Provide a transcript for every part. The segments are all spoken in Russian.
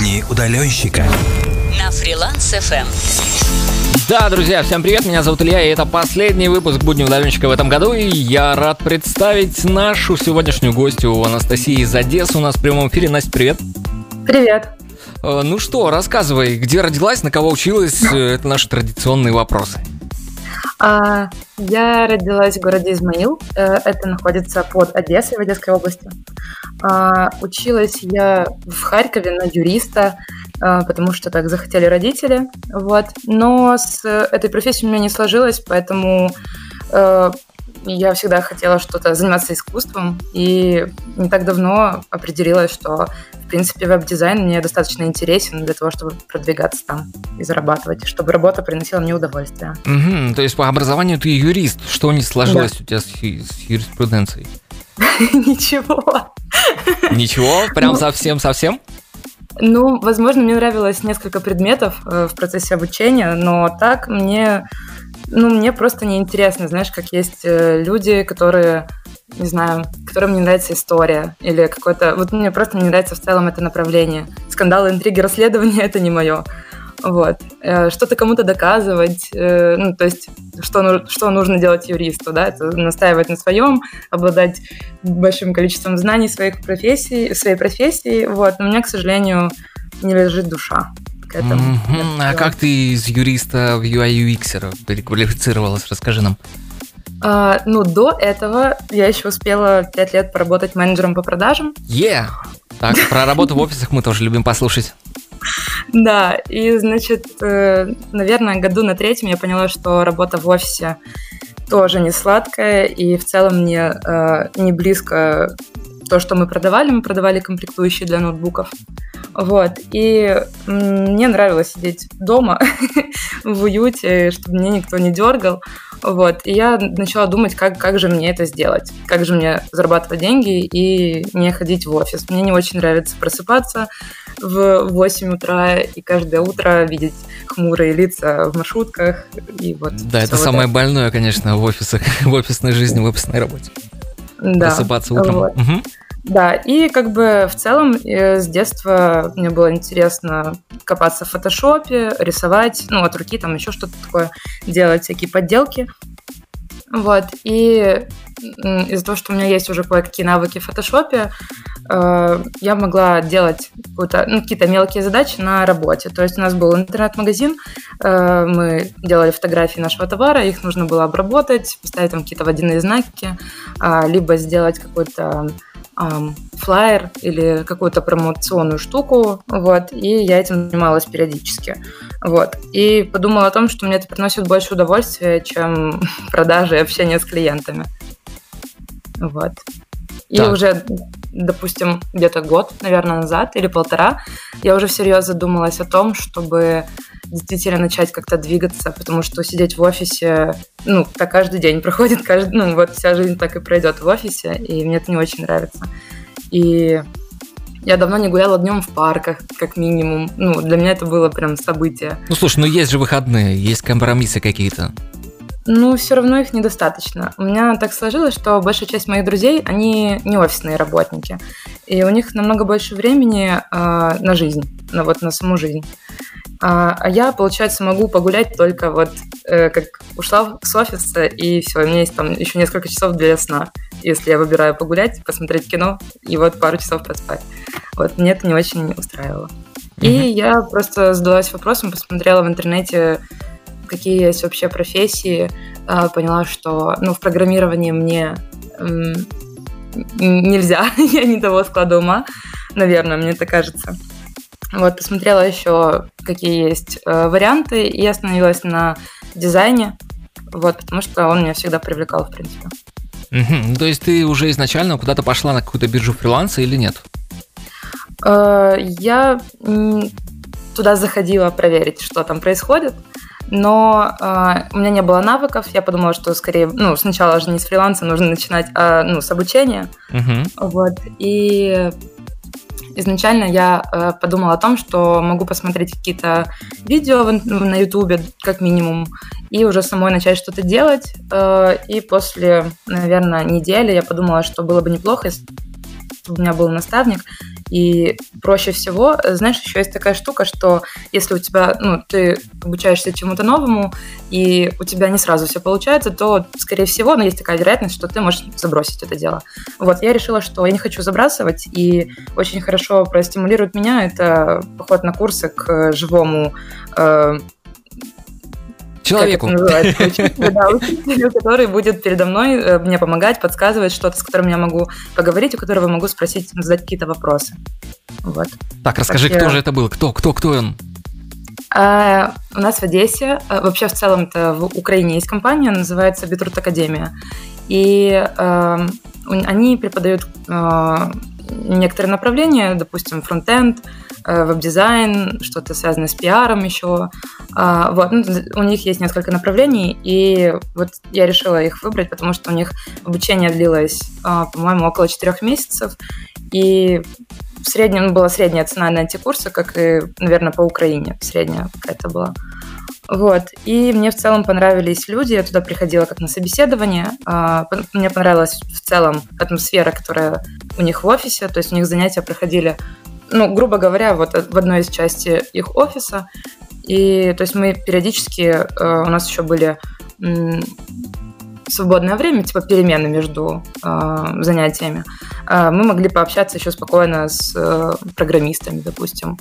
Будни удаленщика. На фриланс FM. Да, друзья, всем привет, меня зовут Илья, и это последний выпуск «Будни удаленщика» в этом году, и я рад представить нашу сегодняшнюю гостью Анастасии из Одессы у нас в прямом эфире. Настя, привет. Привет. Э, Ну что, рассказывай, где родилась, на кого училась, Э, это наши традиционные вопросы. А, я родилась в городе Измаил. Э, Это находится под Одессой в Одесской области. А, Училась я в Харькове на юриста, а, потому что так захотели родители. Вот. Но с этой профессией у меня не сложилось, поэтому э, я всегда хотела что-то заниматься искусством. И не так давно определилась, что в принципе веб-дизайн мне достаточно интересен для того, чтобы продвигаться там и зарабатывать, чтобы работа приносила мне удовольствие. Мгм, то есть по образованию ты юрист, что не сложилось у тебя с, с юриспруденцией? Ничего. Ничего, прям Ну. совсем-совсем? Ну, возможно, мне нравилось несколько предметов э, в процессе обучения, но так мне, ну, мне просто неинтересно, знаешь, как есть э, люди, которые, не знаю, которым не нравится история или какой-то... Вот мне просто не нравится в целом это направление. Скандалы, интриги, расследования — это не мое. Вот. Э, Что-то кому-то доказывать, э, ну, то есть, что, что нужно делать юристу, да, это настаивать на своем, обладать большим количеством знаний своих профессий, своей профессии, вот. Но у меня, к сожалению, не лежит душа к этому. Мгм, А как ты из юриста в UI UX переквалифицировалась? Расскажи нам. А, ну, до этого я еще успела пять лет поработать менеджером по продажам. Е! Так, про работу в офисах мы тоже любим послушать. Да, и, значит, э, наверное, году на третьем я поняла, что работа в офисе тоже не сладкая, и в целом мне э, не близко то, что мы продавали. Мы продавали комплектующие для ноутбуков. Вот. И мне нравилось сидеть дома в уюте, чтобы меня никто не дергал. Вот. И я начала думать, как, как же мне это сделать, как же мне зарабатывать деньги и не ходить в офис. Мне не очень нравится просыпаться в 8 утра и каждое утро видеть хмурые лица в маршрутках. И вот Да, это вот самое больное, конечно, в офисах, в офисной жизни, в офисной работе. Да. Просыпаться утром. Вот. Мгм. Да, и как бы в целом э, с детства мне было интересно копаться в фотошопе, рисовать, ну, от руки там еще что-то такое, делать всякие подделки. Вот, и из-за того, что у меня есть уже кое-какие навыки в фотошопе, э, я могла делать ну, какие-то мелкие задачи на работе. То есть у нас был интернет-магазин, э, мы делали фотографии нашего товара, их нужно было обработать, поставить там какие-то водяные знаки, а, либо сделать какой-то ам, флаер или какую-то промоционную штуку, вот, и я этим занималась периодически, вот, и подумала о том, что мне это приносит больше удовольствия, чем продажи и общение с клиентами, вот. И Так. уже, допустим, где-то год, наверное, назад или полтора, я уже всерьез задумалась о том, чтобы действительно начать как-то двигаться, потому что сидеть в офисе, ну, так каждый день проходит, каждый, ну, вот вся жизнь так и пройдет в офисе, и мне это не очень нравится. И я давно не гуляла днем в парках, как минимум. Ну, для меня это было прям событие. Ну слушай, ну есть же выходные, есть компромиссы какие-то. Ну, все равно их недостаточно. У меня так сложилось, что большая часть моих друзей, они не офисные работники. И у них намного больше времени э, на жизнь, на вот на саму жизнь. А, а я, получается, могу погулять только вот э, как ушла с офиса, и все, у меня есть там еще несколько часов для сна, если я выбираю погулять, посмотреть кино и вот пару часов поспать. Вот мне это не очень устраивало. И я просто задалась вопросом, посмотрела в интернете, какие есть вообще профессии, а, поняла, что ну, в программировании мне нельзя, я не того склада ума, наверное, мне это кажется. Вот, посмотрела еще, какие есть э, варианты, и остановилась на дизайне, вот, потому что он меня всегда привлекал, в принципе. Мгм. То есть ты уже изначально куда-то пошла на какую-то биржу фриланса или нет? Э, Я туда заходила проверить, что там происходит, но э, у меня не было навыков. Я подумала, что скорее, ну, сначала же не с фриланса нужно начинать, а ну, с обучения. Мгм. Вот. И изначально я э, подумала о том, что могу посмотреть какие-то видео в на Ютубе, как минимум, и уже самой начать что-то делать. Э, и после, наверное, недели я подумала, что было бы неплохо, если у меня был наставник. И проще всего, знаешь, еще есть такая штука, что если у тебя, ну, ты обучаешься чему-то новому, и у тебя не сразу все получается, то, скорее всего, ну, есть такая вероятность, что ты можешь забросить это дело. Вот, я решила, что я не хочу забрасывать, и очень хорошо простимулирует меня это поход на курсы к живому э, человеку. Учителю, который будет передо мной э, мне помогать, подсказывать что-то, с которым я могу поговорить, у которого могу спросить, задать какие-то вопросы. Вот. Так, расскажи, так, кто я... же это был? Кто, кто, кто он? А, у нас в Одессе, а, вообще в целом-то в Украине есть компания, называется Битрут Академия. И а, они преподают а, некоторые направления, допустим, фронтенд, Э, веб-дизайн, что-то связанное с пиаром еще. А, вот, ну, у них есть несколько направлений, и вот я решила их выбрать, потому что у них обучение длилось, а, по-моему, около четырех месяцев, и в среднем была средняя цена на эти курсы, как и, наверное, по Украине средняя какая-то была. Вот. И мне в целом понравились люди. Я туда приходила как на собеседование. А, мне понравилась в целом атмосфера, которая у них в офисе. То есть у них занятия проходили ну, грубо говоря, вот в одной из части их офиса. И то есть мы периодически, э, у нас еще были свободное время, типа перемены между э, занятиями, э, мы могли пообщаться еще спокойно с э, программистами, допустим.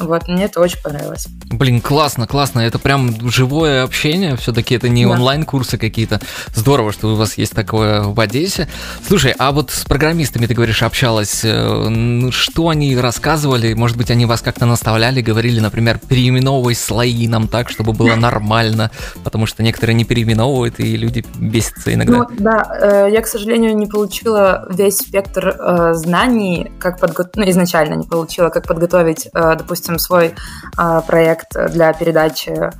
Вот, мне это очень понравилось. Блин, классно, классно. Это прям живое общение. Все-таки это не да. онлайн-курсы какие-то. Здорово, что у вас есть такое в Одессе. Слушай, а вот с программистами, ты говоришь, общалась. Э, что они рассказывали? Может быть, они вас как-то наставляли, говорили, например, переименовывай слои нам так, чтобы было нормально, потому что некоторые не переименовывают, и люди бесятся иногда. Ну, да, э, я, к сожалению, не получила весь спектр э, знаний, как подготовить, ну, изначально не получила, как подготовить, допустим, допустим, свой э, проект для передачи э,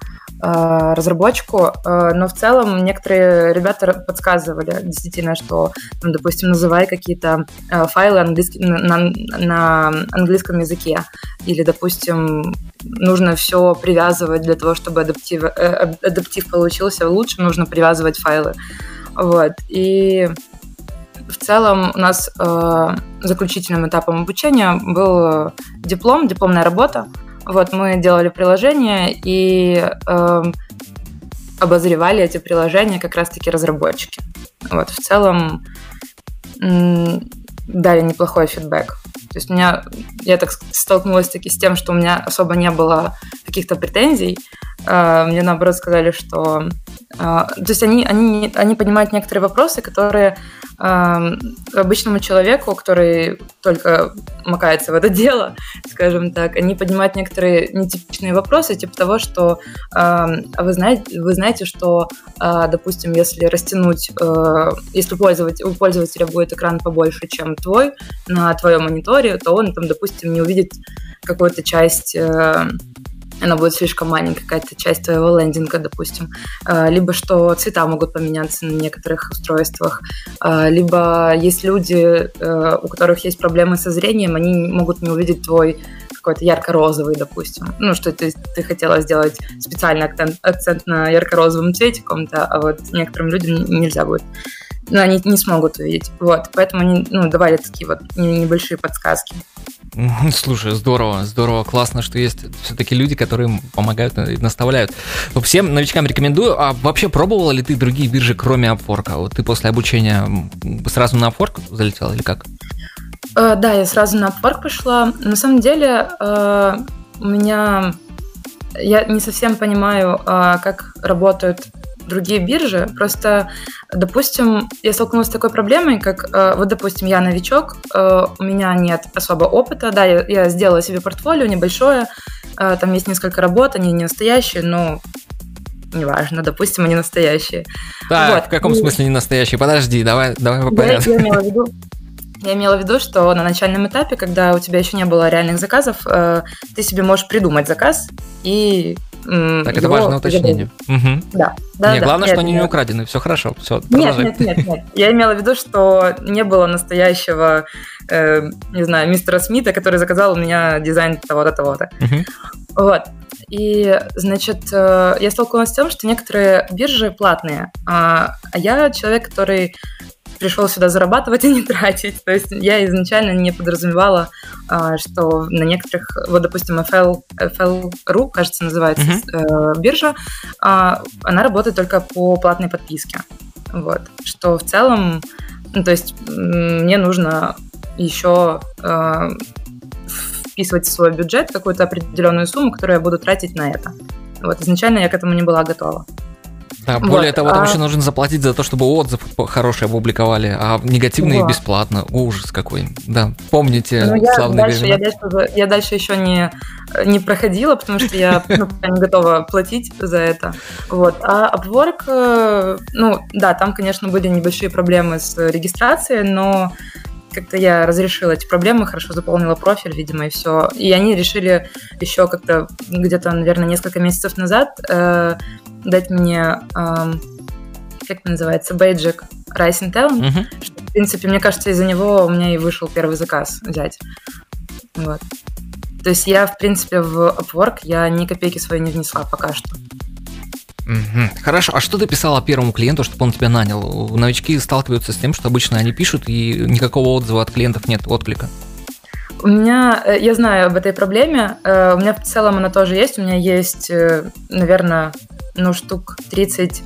разработчику, э, но в целом некоторые ребята подсказывали действительно, что, там, допустим, называй какие-то файлы английски, на, на английском языке, или, допустим, нужно все привязывать для того, чтобы адаптив, адаптив получился лучше, нужно привязывать файлы. Вот. И в целом у нас э, заключительным этапом обучения был диплом, дипломная работа. Вот мы делали приложение и э, обозревали эти приложения как раз-таки разработчики. Вот в целом дали неплохой фидбэк. То есть у меня, я так столкнулась таки с тем, что у меня особо не было каких-то претензий. Э, мне наоборот сказали, что... Э, то есть они, они, они понимают некоторые вопросы, которые обычному человеку, который только макается в это дело, скажем так, они поднимают некоторые нетипичные вопросы, типа того, что а вы знаете, вы знаете, что, а, допустим, если растянуть, э, если пользователь, у пользователя будет экран побольше, чем твой на твоем мониторе, то он там, допустим, не увидит какую-то часть э, она будет слишком маленькая, какая-то часть твоего лендинга, допустим. А, либо что цвета могут поменяться на некоторых устройствах. А, либо есть люди, э, у которых есть проблемы со зрением, они могут не увидеть твой какой-то ярко-розовый, допустим. Ну, что ты, ты хотела сделать специальный акцент, акцент на ярко-розовом цвете каком-то, а вот некоторым людям нельзя будет. Ну, они не смогут увидеть. Вот, поэтому они ну, давали такие вот небольшие подсказки. Слушай, здорово, здорово, классно, что есть все-таки люди, которые помогают и наставляют. Всем новичкам рекомендую. А вообще пробовала ли ты другие биржи, кроме Upwork? Вот ты после обучения сразу на Upwork залетела или как? Uh, да, я сразу на Upwork пошла. На самом деле uh, у меня я не совсем понимаю, uh, как работают другие биржи. Просто, допустим, я столкнулась с такой проблемой, как, э, вот, допустим, я новичок, э, у меня нет особо опыта, да, я, я сделала себе портфолио небольшое, э, там есть несколько работ, они не настоящие, но неважно, допустим, они настоящие. Так, вот. в каком и... смысле не настоящие? Подожди, давай, давай по порядку. Я, я имела в виду, я имела в виду, что на начальном этапе, когда у тебя еще не было реальных заказов, ты себе можешь придумать заказ и так, это важное уточнение. Угу. Да. да не, да, главное, нет, что они нет. не украдены. Все хорошо. Все, нет, нет, нет, нет. Я имела в виду, что не было настоящего, э, не знаю, мистера Смита, который заказал у меня дизайн того-то, того-то. Угу. Вот. И, значит, э, я столкнулась с тем, что некоторые биржи платные, а, а я человек, который пришел сюда зарабатывать, а не тратить. То есть я изначально не подразумевала, а, что на некоторых, вот, допустим, FL, FL.ru, кажется, называется mm-hmm. биржа, а, она работает только по платной подписке. Вот. Что в целом, ну, то есть мне нужно еще вписывать в свой бюджет какую-то определенную сумму, которую я буду тратить на это. Вот изначально я к этому не была готова. Да, более вот, того, там а... еще нужно заплатить за то, чтобы отзыв хороший опубликовали, а негативные да. бесплатно. Ужас какой. Да, помните ну, я славные дальше, я дальше, я дальше еще не, не проходила, потому что я ну, не готова платить за это. Вот. А Upwork, э, ну да, там, конечно, были небольшие проблемы с регистрацией, но как-то я разрешила эти проблемы, хорошо заполнила профиль, видимо, и все. И они решили еще как-то где-то, наверное, несколько месяцев назад э, дать мне, э, как это называется, бейджик Rising Talent. Mm-hmm. Что, в принципе, мне кажется, из-за него у меня и вышел первый заказ взять. Вот. То есть я, в принципе, в Upwork я ни копейки своей не внесла пока что. Угу. Хорошо, а что ты писала первому клиенту, чтобы он тебя нанял? Новички сталкиваются с тем, что обычно они пишут, и никакого отзыва от клиентов нет, отклика. У меня, э, я знаю об этой проблеме, э, у меня в целом она тоже есть, у меня есть, э, наверное, ну, штук 30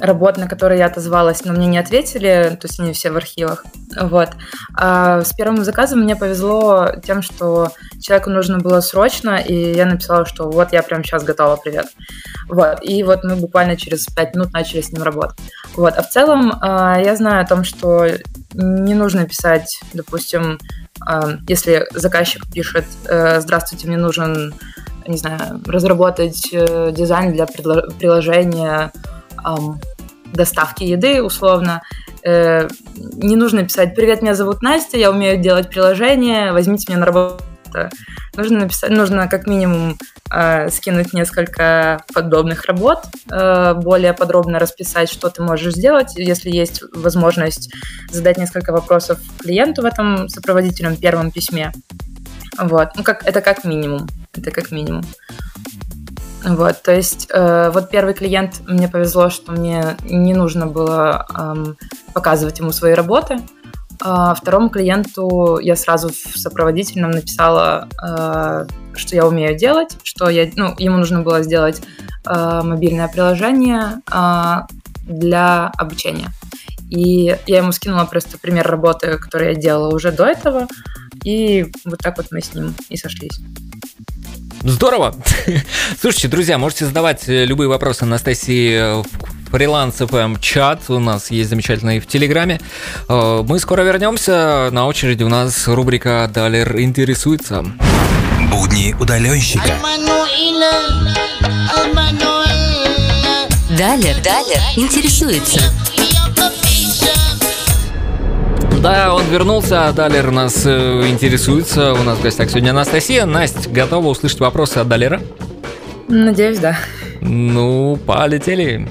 работ, на которые я отозвалась, но мне не ответили, то есть они все в архивах. Вот. А с первым заказом мне повезло тем, что человеку нужно было срочно, и я написала, что вот я прямо сейчас готова, привет. Вот. И вот мы буквально через пять минут начали с ним работать. Вот. А в целом а, я знаю о том, что не нужно писать, допустим, а, если заказчик пишет э, «Здравствуйте, мне нужен, не знаю, разработать э, дизайн для приложения доставки еды, условно. Э, не нужно писать «Привет, меня зовут Настя, я умею делать приложение, возьмите меня на работу». Нужно написать, нужно как минимум э, скинуть несколько подобных работ, э, более подробно расписать, что ты можешь сделать, если есть возможность задать несколько вопросов клиенту в этом сопроводительном первом письме. Вот, ну как это как минимум, это как минимум. Вот, то есть э, вот первый клиент, мне повезло, что мне не нужно было э, показывать ему свои работы. А второму клиенту я сразу в сопроводительном написала, э, что я умею делать, что я, ну, ему нужно было сделать э, мобильное приложение для обучения. И я ему скинула просто пример работы, которую я делала уже до этого, и вот так вот мы с ним и сошлись. Здорово! Слушайте, друзья, можете задавать э, любые вопросы Анастасии в фриланс FM чат у нас есть замечательный в Телеграме. Э, мы скоро вернемся. На очереди у нас рубрика «Далер интересуется». Будни удаленщика. Далер, Далер интересуется. Да, он вернулся, а Далер нас э, интересуется. У нас в гостях сегодня Анастасия. Настя, готова услышать вопросы от Далера? Надеюсь, да. Ну, полетели.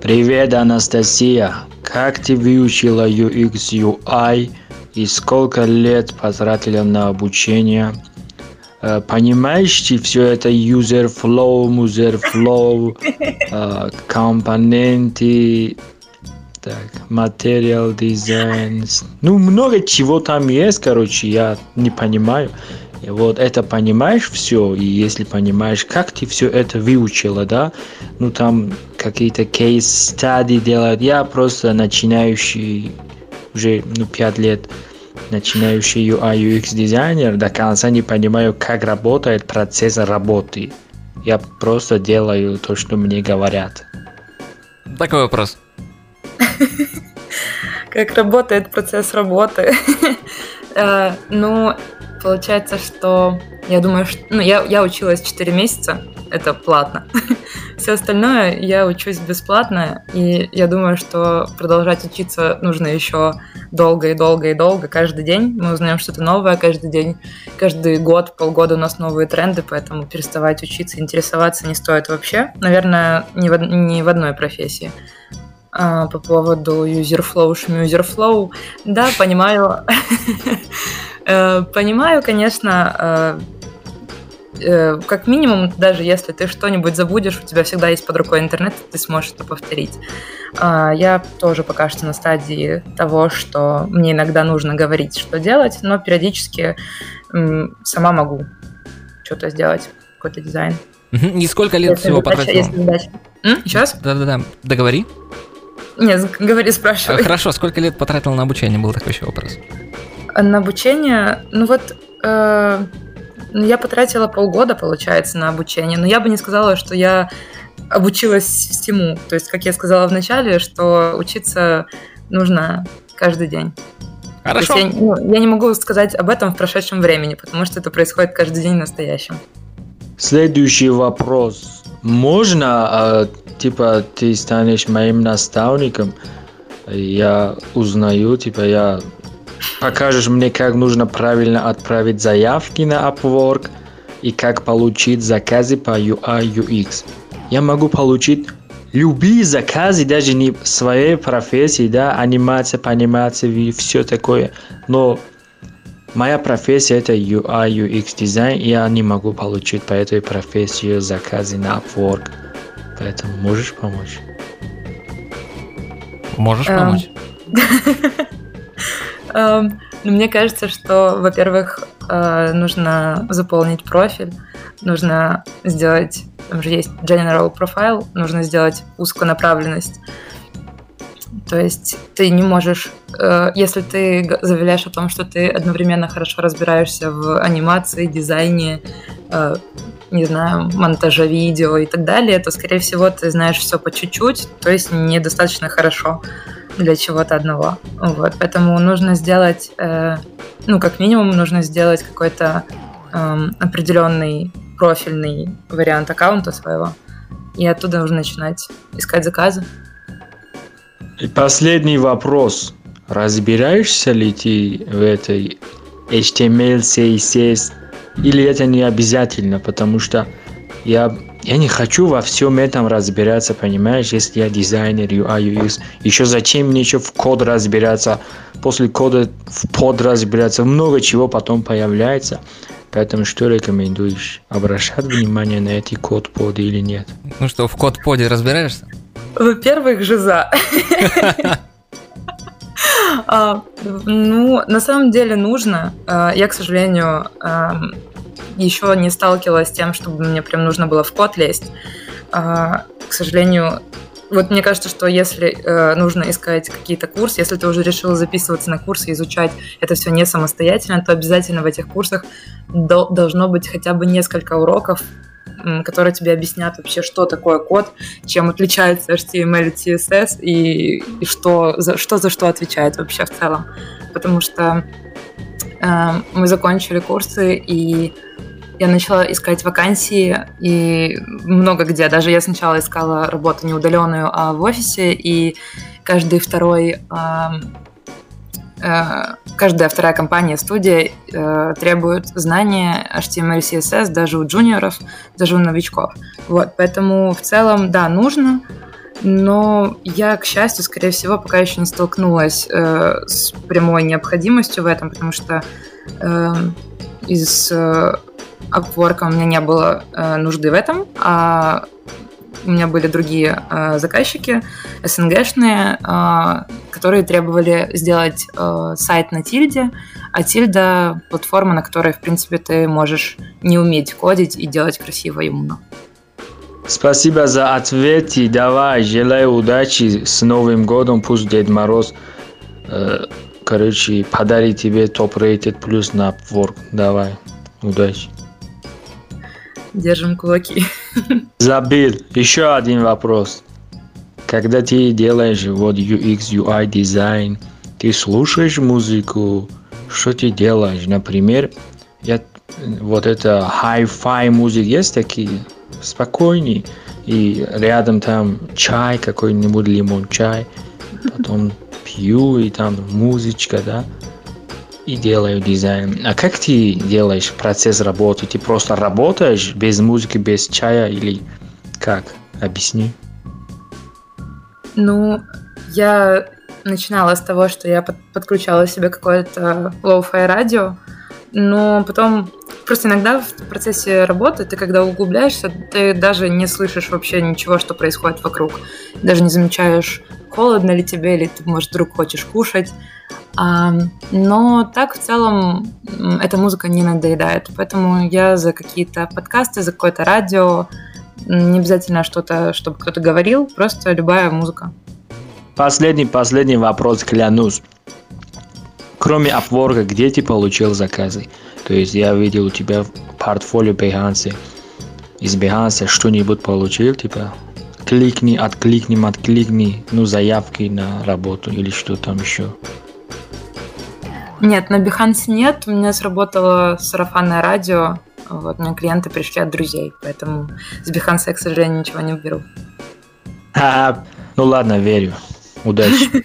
Привет, Анастасия. Как ты выучила UX UI и сколько лет потратила на обучение? Э, понимаешь ты все это user flow, user flow, э, компоненты, так, материал дизайн. Ну, много чего там есть, короче, я не понимаю. И вот это понимаешь все, и если понимаешь, как ты все это выучила, да, ну там какие-то кейс-стади делают. Я просто начинающий, уже ну, 5 лет начинающий UI UX дизайнер, до конца не понимаю, как работает процесс работы. Я просто делаю то, что мне говорят. Такой вопрос. Как работает процесс работы? Э, ну, получается, что я думаю, что... Ну, я, я училась 4 месяца, это платно. Все остальное я учусь бесплатно, и я думаю, что продолжать учиться нужно еще долго и долго и долго, каждый день. Мы узнаем что-то новое каждый день. Каждый год, полгода у нас новые тренды, поэтому переставать учиться, интересоваться не стоит вообще. Наверное, ни в, ни в одной профессии а, по поводу userflow, шмюзерфлоу. Да, понимаю. Э, понимаю, конечно, э, э, как минимум, даже если ты что-нибудь забудешь, у тебя всегда есть под рукой интернет, ты сможешь это повторить. А, я тоже пока что на стадии того, что мне иногда нужно говорить, что делать, но периодически сама могу что-то сделать, какой-то дизайн. И сколько лет если всего задача, потратил? Если раз? Да-да-да, договори. Нет, говори, спрашивай. А, Хорошо, сколько лет потратил на обучение, был такой еще вопрос. На обучение, ну вот, э, я потратила полгода, получается, на обучение, но я бы не сказала, что я обучилась всему. То есть, как я сказала в начале, что учиться нужно каждый день. Хорошо. То есть я, ну, я не могу сказать об этом в прошедшем времени, потому что это происходит каждый день в настоящем. Следующий вопрос. Можно, э, типа, ты станешь моим наставником? Я узнаю, типа, я покажешь мне, как нужно правильно отправить заявки на Upwork и как получить заказы по UI UX. Я могу получить любые заказы, даже не в своей профессии, да, анимация, по анимации, все такое. Но моя профессия это UI, UX дизайн, и я не могу получить по этой профессии заказы на Upwork. Поэтому можешь помочь? Можешь Эм, помочь? Эм, ну, Мне кажется, что, во-первых, э, нужно заполнить профиль, нужно сделать, там же есть general profile, нужно сделать узконаправленность. То есть ты не можешь, э, если ты заявляешь о том, что ты одновременно хорошо разбираешься в анимации, дизайне, э, не знаю, монтаже видео и так далее, то, скорее всего, ты знаешь все по чуть-чуть, то есть недостаточно хорошо для чего-то одного. Вот, поэтому нужно сделать, э, ну, как минимум, нужно сделать какой-то эм, определенный профильный вариант аккаунта своего, и оттуда нужно начинать искать заказы. И последний вопрос. Разбираешься ли ты в этой HTML, CSS, или это не обязательно, потому что я, я не хочу во всем этом разбираться, понимаешь, если я дизайнер, UI, UX, еще зачем мне еще в код разбираться, после кода в под разбираться, много чего потом появляется. Поэтому что рекомендуешь? Обращать внимание на эти код поды или нет? Ну что, в код-поде разбираешься? Во-первых, жиза. А, Ну, на самом деле нужно. А, Я, к сожалению, еще не сталкивалась с тем, чтобы мне прям нужно было в код лезть. А, К сожалению, вот мне кажется, что если э, нужно искать какие-то курсы, если ты уже решил записываться на курсы, изучать это все не самостоятельно, то обязательно в этих курсах дол- должно быть хотя бы несколько уроков, которые тебе объяснят вообще, что такое код, чем отличается HTML и CSS и, и что, за, что за что отвечает вообще в целом. Потому что э, мы закончили курсы, и я начала искать вакансии, и много где. Даже я сначала искала работу не удаленную, а в офисе, и каждый второй э, каждая вторая компания, студия э, требует знания HTML, CSS даже у джуниоров, даже у новичков. Вот, поэтому в целом, да, нужно, но я, к счастью, скорее всего, пока еще не столкнулась э, с прямой необходимостью в этом, потому что э, из э, Upwork у меня не было э, нужды в этом, а у меня были другие э, заказчики, СНГшные, э, которые требовали сделать э, сайт на тильде, а тильда — платформа, на которой, в принципе, ты можешь не уметь кодить и делать красиво и умно. Спасибо за ответы. Давай, желаю удачи с Новым годом. Пусть Дед Мороз, э, короче, подарит тебе топ-рейтед плюс на Upwork. Давай, удачи. Держим кулаки. Забил. Еще один вопрос. Когда ты делаешь вот UX, UI дизайн, ты слушаешь музыку, что ты делаешь? Например, я, вот это lo-fi музыка, есть такие спокойные, и рядом там чай какой-нибудь, лимон чай, потом пью, и там музычка, да, и делаю дизайн. А как ты делаешь процесс работы? Ты просто работаешь без музыки, без чая или как? Объясни. Ну, я начинала с того, что я под- подключала себе какое-то lo-fi радио, но потом Просто иногда в процессе работы ты, когда углубляешься, ты даже не слышишь вообще ничего, что происходит вокруг. Даже не замечаешь, холодно ли тебе, или ты, может, вдруг хочешь кушать. А, но так в целом эта музыка не надоедает. Поэтому я за какие-то подкасты, за какое-то радио, не обязательно что-то, чтобы кто-то говорил, просто любая музыка. Последний, последний вопрос, клянусь. Кроме Upwork, где ты получил заказы? То есть я видел у тебя в портфолио Behance. Из Behance что-нибудь получил, типа кликни, откликни, откликни, ну, заявки на работу или что там еще? Нет, на Behance нет. У меня сработало сарафанное радио. Вот, мне клиенты пришли от друзей, поэтому с Behance я, к сожалению, ничего не беру. А, ну ладно, верю. Удачи.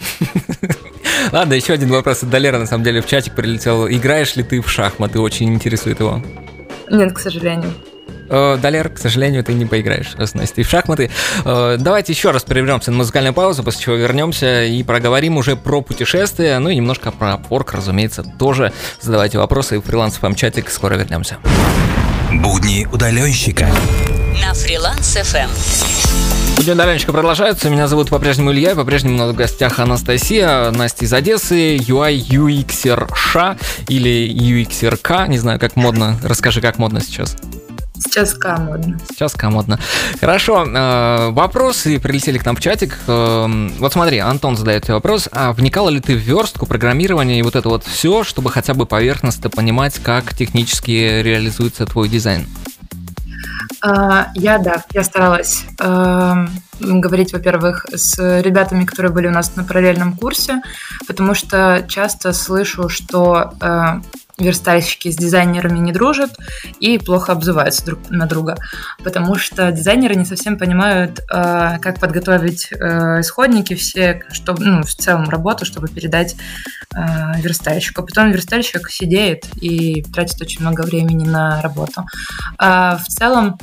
Ладно, еще один вопрос от Далера, на самом деле, в чатик прилетел. Играешь ли ты в шахматы? Очень интересует его. Нет, к сожалению. Э, Далер, к сожалению, ты не поиграешь с Настей в шахматы. Э, давайте еще раз прервемся на музыкальную паузу, после чего вернемся и проговорим уже про путешествия, ну и немножко про Upwork, разумеется, тоже. Задавайте вопросы в фриланс фм чатик, скоро вернемся. Будни удаленщика. На фриланс FM. Будни удаленщика продолжаются. Меня зовут по-прежнему Илья, и по-прежнему в гостях Анастасия, Настя из Одессы, UI UXR Ша или UXRK, не знаю, как модно. Расскажи, как модно сейчас. Сейчас К модно. Сейчас К модно. Хорошо, э, вопросы прилетели к нам в чатик. Э, вот смотри, Антон задает тебе вопрос. А вникала ли ты в верстку, программирование и вот это вот все, чтобы хотя бы поверхностно понимать, как технически реализуется твой дизайн? А, я, да, я старалась э, говорить, во-первых, с ребятами, которые были у нас на параллельном курсе, потому что часто слышу, что э, верстальщики с дизайнерами не дружат и плохо обзываются друг на друга, потому что дизайнеры не совсем понимают, э, как подготовить э, исходники все, чтобы, ну, в целом работу, чтобы передать э, верстальщику. Потом верстальщик сидеет и тратит очень много времени на работу. А в целом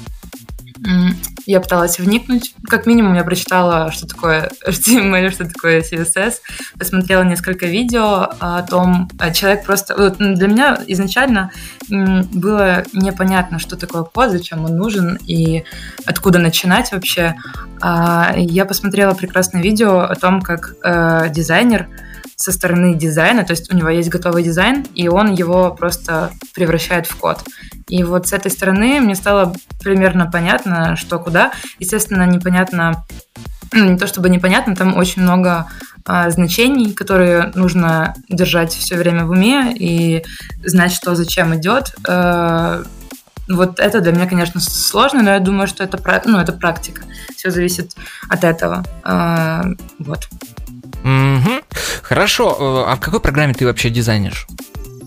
я пыталась вникнуть. Как минимум я прочитала, что такое HTML, что такое CSS, посмотрела несколько видео о том, а человек просто... Вот для меня изначально было непонятно, что такое код, зачем он нужен и откуда начинать вообще. А я посмотрела прекрасное видео о том, как э, дизайнер со стороны дизайна, то есть у него есть готовый дизайн, и он его просто превращает в код. И вот с этой стороны мне стало примерно понятно, что куда. Естественно, непонятно, не то чтобы непонятно, там очень много а, значений, которые нужно держать все время в уме и знать, что зачем идет. А, вот это для меня, конечно, сложно, но я думаю, что это, ну, это практика. Все зависит от этого. А, вот. Угу. Хорошо. А в какой программе ты вообще дизайнишь?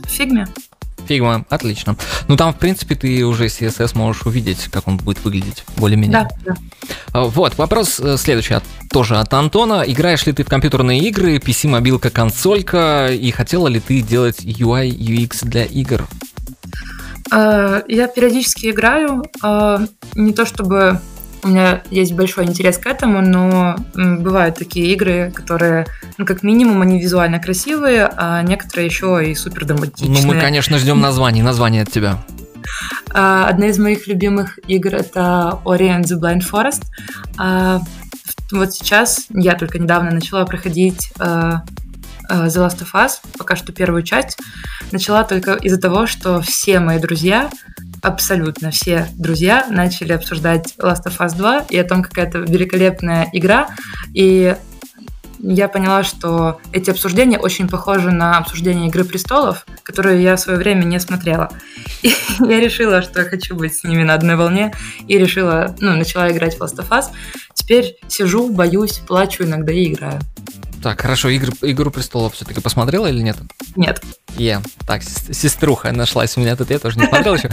В фигме. Фигма, отлично. Ну там, в принципе, ты уже CSS можешь увидеть, как он будет выглядеть более-менее. Да, да. А, вот, вопрос э, следующий, тоже от Антона. Играешь ли ты в компьютерные игры, PC, мобилка, консолька, и хотела ли ты делать UI, UX для игр? А, я периодически играю, не то чтобы у меня есть большой интерес к этому, но бывают такие игры, которые, ну, как минимум, они визуально красивые, а некоторые еще и супер драматичные. Ну, мы, конечно, ждем названий, название от тебя. А, одна из моих любимых игр это Ori and the Blind Forest. А, вот сейчас я только недавно начала проходить а, The Last of Us, пока что первую часть, начала только из-за того, что все мои друзья абсолютно все друзья начали обсуждать Last of Us 2 и о том, какая это великолепная игра. И я поняла, что эти обсуждения очень похожи на обсуждение Игры престолов, которую я в свое время не смотрела. И я решила, что я хочу быть с ними на одной волне, и решила, ну, начала играть в Last of Us. Теперь сижу, боюсь, плачу иногда и играю. Так, хорошо, Игр, Игру престолов все-таки посмотрела или нет? Нет. Я. Yeah. Так, сеструха нашлась у меня тут, я тоже не смотрел еще.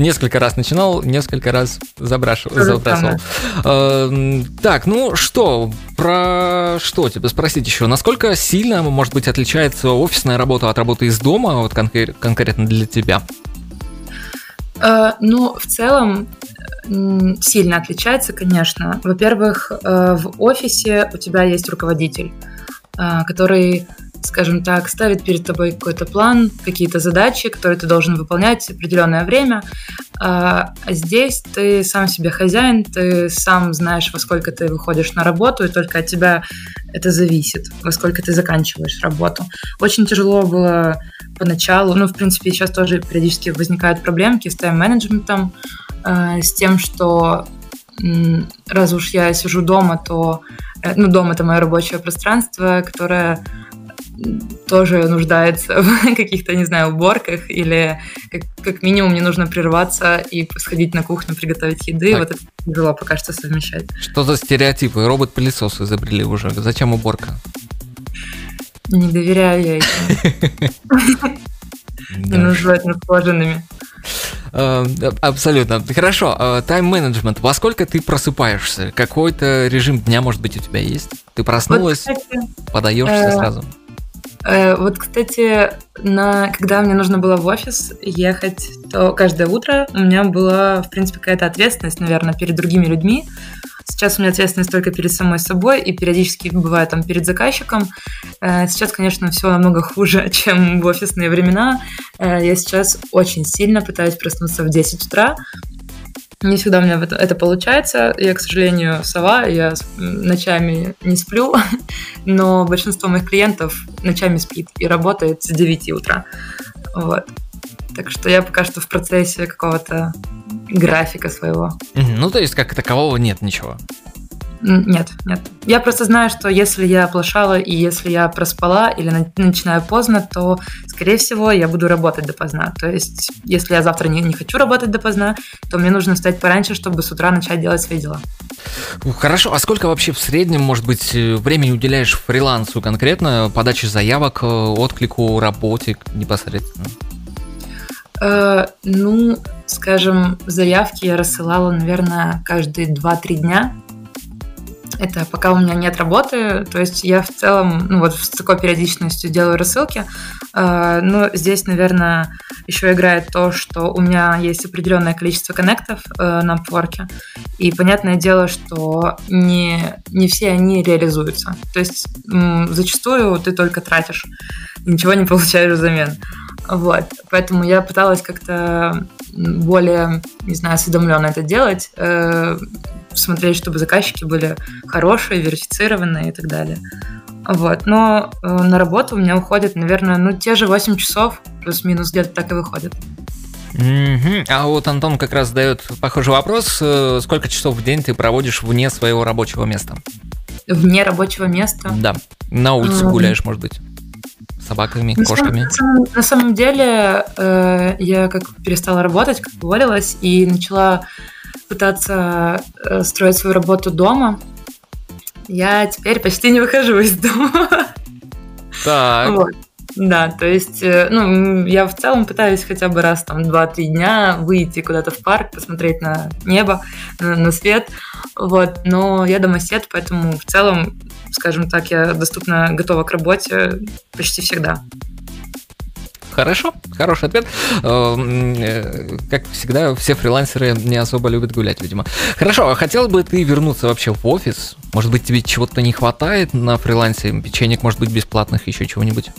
Несколько раз начинал, несколько раз забрасывал. Э, так, ну что, про что тебе спросить еще? Насколько сильно, может быть, отличается офисная работа от работы из дома, вот конкретно для тебя? Э, ну, в целом, сильно отличается, конечно. Во-первых, э, в офисе у тебя есть руководитель, который скажем так, ставит перед тобой какой-то план, какие-то задачи, которые ты должен выполнять определенное время. А здесь ты сам себе хозяин, ты сам знаешь, во сколько ты выходишь на работу, и только от тебя это зависит, во сколько ты заканчиваешь работу. Очень тяжело было поначалу, ну, в принципе, сейчас тоже периодически возникают проблемки с тайм-менеджментом, э, с тем, что раз уж я сижу дома, то э, ну, дом это мое рабочее пространство, которое тоже нуждается в каких-то, не знаю, уборках, или как, как минимум мне нужно прерваться и сходить на кухню, приготовить еды. Так. Вот это тяжело пока что совмещать. Что за стереотипы? Робот-пылесос изобрели уже. Зачем уборка? Не доверяю я этим. Не называть расположенными. Э, абсолютно. Хорошо. Э, тайм-менеджмент. Во сколько ты просыпаешься? Какой-то режим дня, может быть, у тебя есть? Ты проснулась, подаешься э, сразу? Вот, кстати, на, когда мне нужно было в офис ехать, то каждое утро у меня была, в принципе, какая-то ответственность, наверное, перед другими людьми. Сейчас у меня ответственность только перед самой собой и периодически бывает там перед заказчиком. Э, сейчас, конечно, все намного хуже, чем в офисные времена. Э, я сейчас очень сильно пытаюсь проснуться в 10 утра, не всегда у меня это получается. Я, к сожалению, сова, я ночами не сплю, но большинство моих клиентов ночами спит и работает с 9 утра. Вот. Так что я пока что в процессе какого-то графика своего. Ну, то есть, как такового нет ничего. Нет, нет. Я просто знаю, что если я оплошала и если я проспала или начинаю поздно, то, скорее всего, я буду работать допоздна. То есть, если я завтра не, не хочу работать допоздна, то мне нужно встать пораньше, чтобы с утра начать делать свои дела. Хорошо, а сколько вообще в среднем, может быть, э, времени уделяешь фрилансу конкретно, подаче заявок, э, отклику, работе непосредственно? Э, ну, скажем, заявки я рассылала, наверное, каждые 2-3 дня. Это пока у меня нет работы, то есть я в целом, ну вот с такой периодичностью делаю рассылки. Э, но здесь, наверное, еще играет то, что у меня есть определенное количество коннектов э, на Upwork, и понятное дело, что не, не все они реализуются. То есть зачастую ты только тратишь, ничего не получаешь взамен. Вот, поэтому я пыталась как-то более, не знаю, осведомленно это делать, э, смотреть, чтобы заказчики были хорошие, верифицированные и так далее. Вот, но э, на работу у меня уходит, наверное, ну, те же 8 часов, плюс-минус где-то так и выходит. Mm-hmm. А вот Антон как раз задает похожий вопрос. Э, сколько часов в день ты проводишь вне своего рабочего места? Вне рабочего места? Да. На улице гуляешь, может быть собаками, на кошками? Самом, на самом деле э, я как перестала работать, как уволилась и начала пытаться э, строить свою работу дома. Я теперь почти не выхожу из дома. Так. Вот. Да, то есть, э, ну, я в целом пытаюсь хотя бы раз там два-три дня выйти куда-то в парк, посмотреть на небо, на, на свет, вот, но я домосед, поэтому в целом скажем так, я доступна, готова к работе почти всегда. Хорошо, хороший ответ. Э, э, как всегда, все фрилансеры не особо любят гулять, видимо. Хорошо, а хотел бы ты вернуться вообще в офис? Может быть, тебе чего-то не хватает на фрилансе? Печенек, может быть, бесплатных, еще чего-нибудь?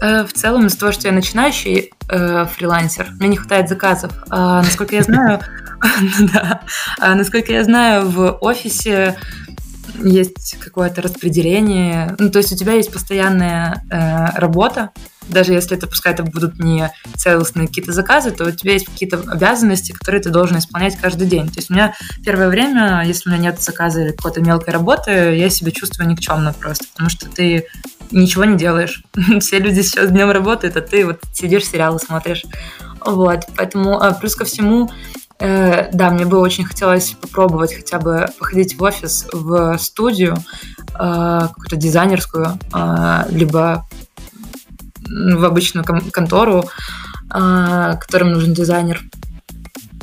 Э, в целом, из-за того, что я начинающий э, фрилансер, мне не хватает заказов. А, насколько я знаю, а, насколько я знаю, в офисе есть какое-то распределение. Ну, то есть у тебя есть постоянная э, работа, даже если это, пускай это будут не целостные какие-то заказы, то у тебя есть какие-то обязанности, которые ты должен исполнять каждый день. То есть у меня первое время, если у меня нет заказа или какой-то мелкой работы, я себя чувствую никчемно просто, потому что ты ничего не делаешь. Все люди сейчас днем работают, а ты вот сидишь, сериалы смотришь. Вот, поэтому а, плюс ко всему Э, да, мне бы очень хотелось попробовать хотя бы походить в офис, в студию, э, какую-то дизайнерскую, э, либо в обычную контору, которым нужен дизайнер,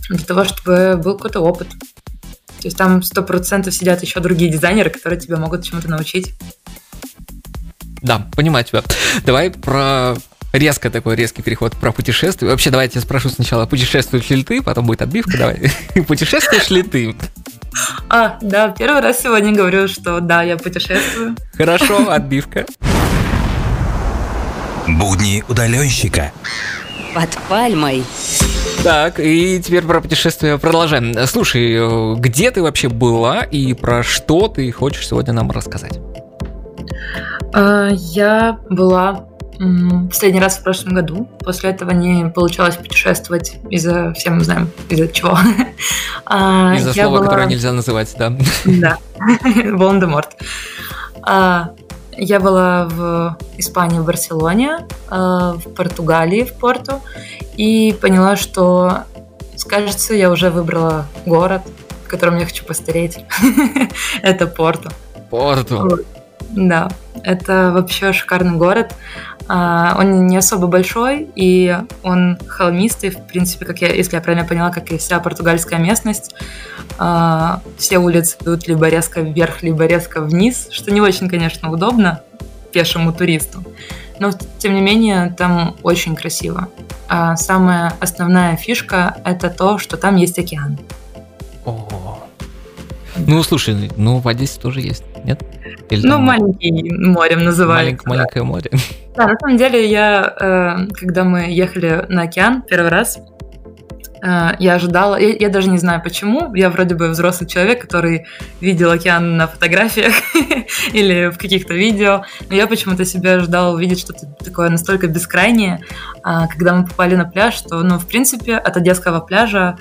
для того, чтобы был какой-то опыт. То есть там сто процентов сидят еще другие дизайнеры, которые тебя могут чему-то научить. Да, понимаю тебя. Давай про резко такой резкий переход про путешествия. Вообще, давайте я спрошу сначала, путешествуешь ли ты, потом будет отбивка, давай. Путешествуешь ли ты? А, да, первый раз сегодня говорю, что да, я путешествую. Хорошо, отбивка. Будни удаленщика. Под пальмой. Так, и теперь про путешествия продолжаем. Слушай, где ты вообще была и про что ты хочешь сегодня нам рассказать? А, Я была последний раз в прошлом году. После этого не получалось путешествовать из-за, все мы знаем, из-за чего. А, Из-за я слова, была- которое нельзя называть, да. Да, Волан-де-Морт. А, Я была в Испании, в Барселоне, а, в Португалии, в Порту, и поняла, что, кажется, я уже выбрала город, в котором я хочу постареть. Это Порту. Порту. Да, это вообще шикарный город. А, Он не особо большой, и он холмистый, в принципе, как я, если я правильно поняла, как и вся португальская местность. А, Все улицы идут либо резко вверх, либо резко вниз, что не очень, конечно, удобно пешему туристу. Но, тем не менее, там очень красиво. А самая основная фишка – это то, что там есть океан. О. Ну, слушай, ну в Одессе тоже есть, нет? Или Ну, там маленький морем называется. маленькое, маленькое море. Да, на самом деле я, э, когда мы ехали на океан первый раз, э, я ожидала, я, я даже не знаю почему, я вроде бы взрослый человек, который видел океан на фотографиях или в каких-то видео, но я почему-то себя ожидала увидеть что-то такое настолько бескрайнее, а, когда мы попали на пляж, что, ну, в принципе, от одесского пляжа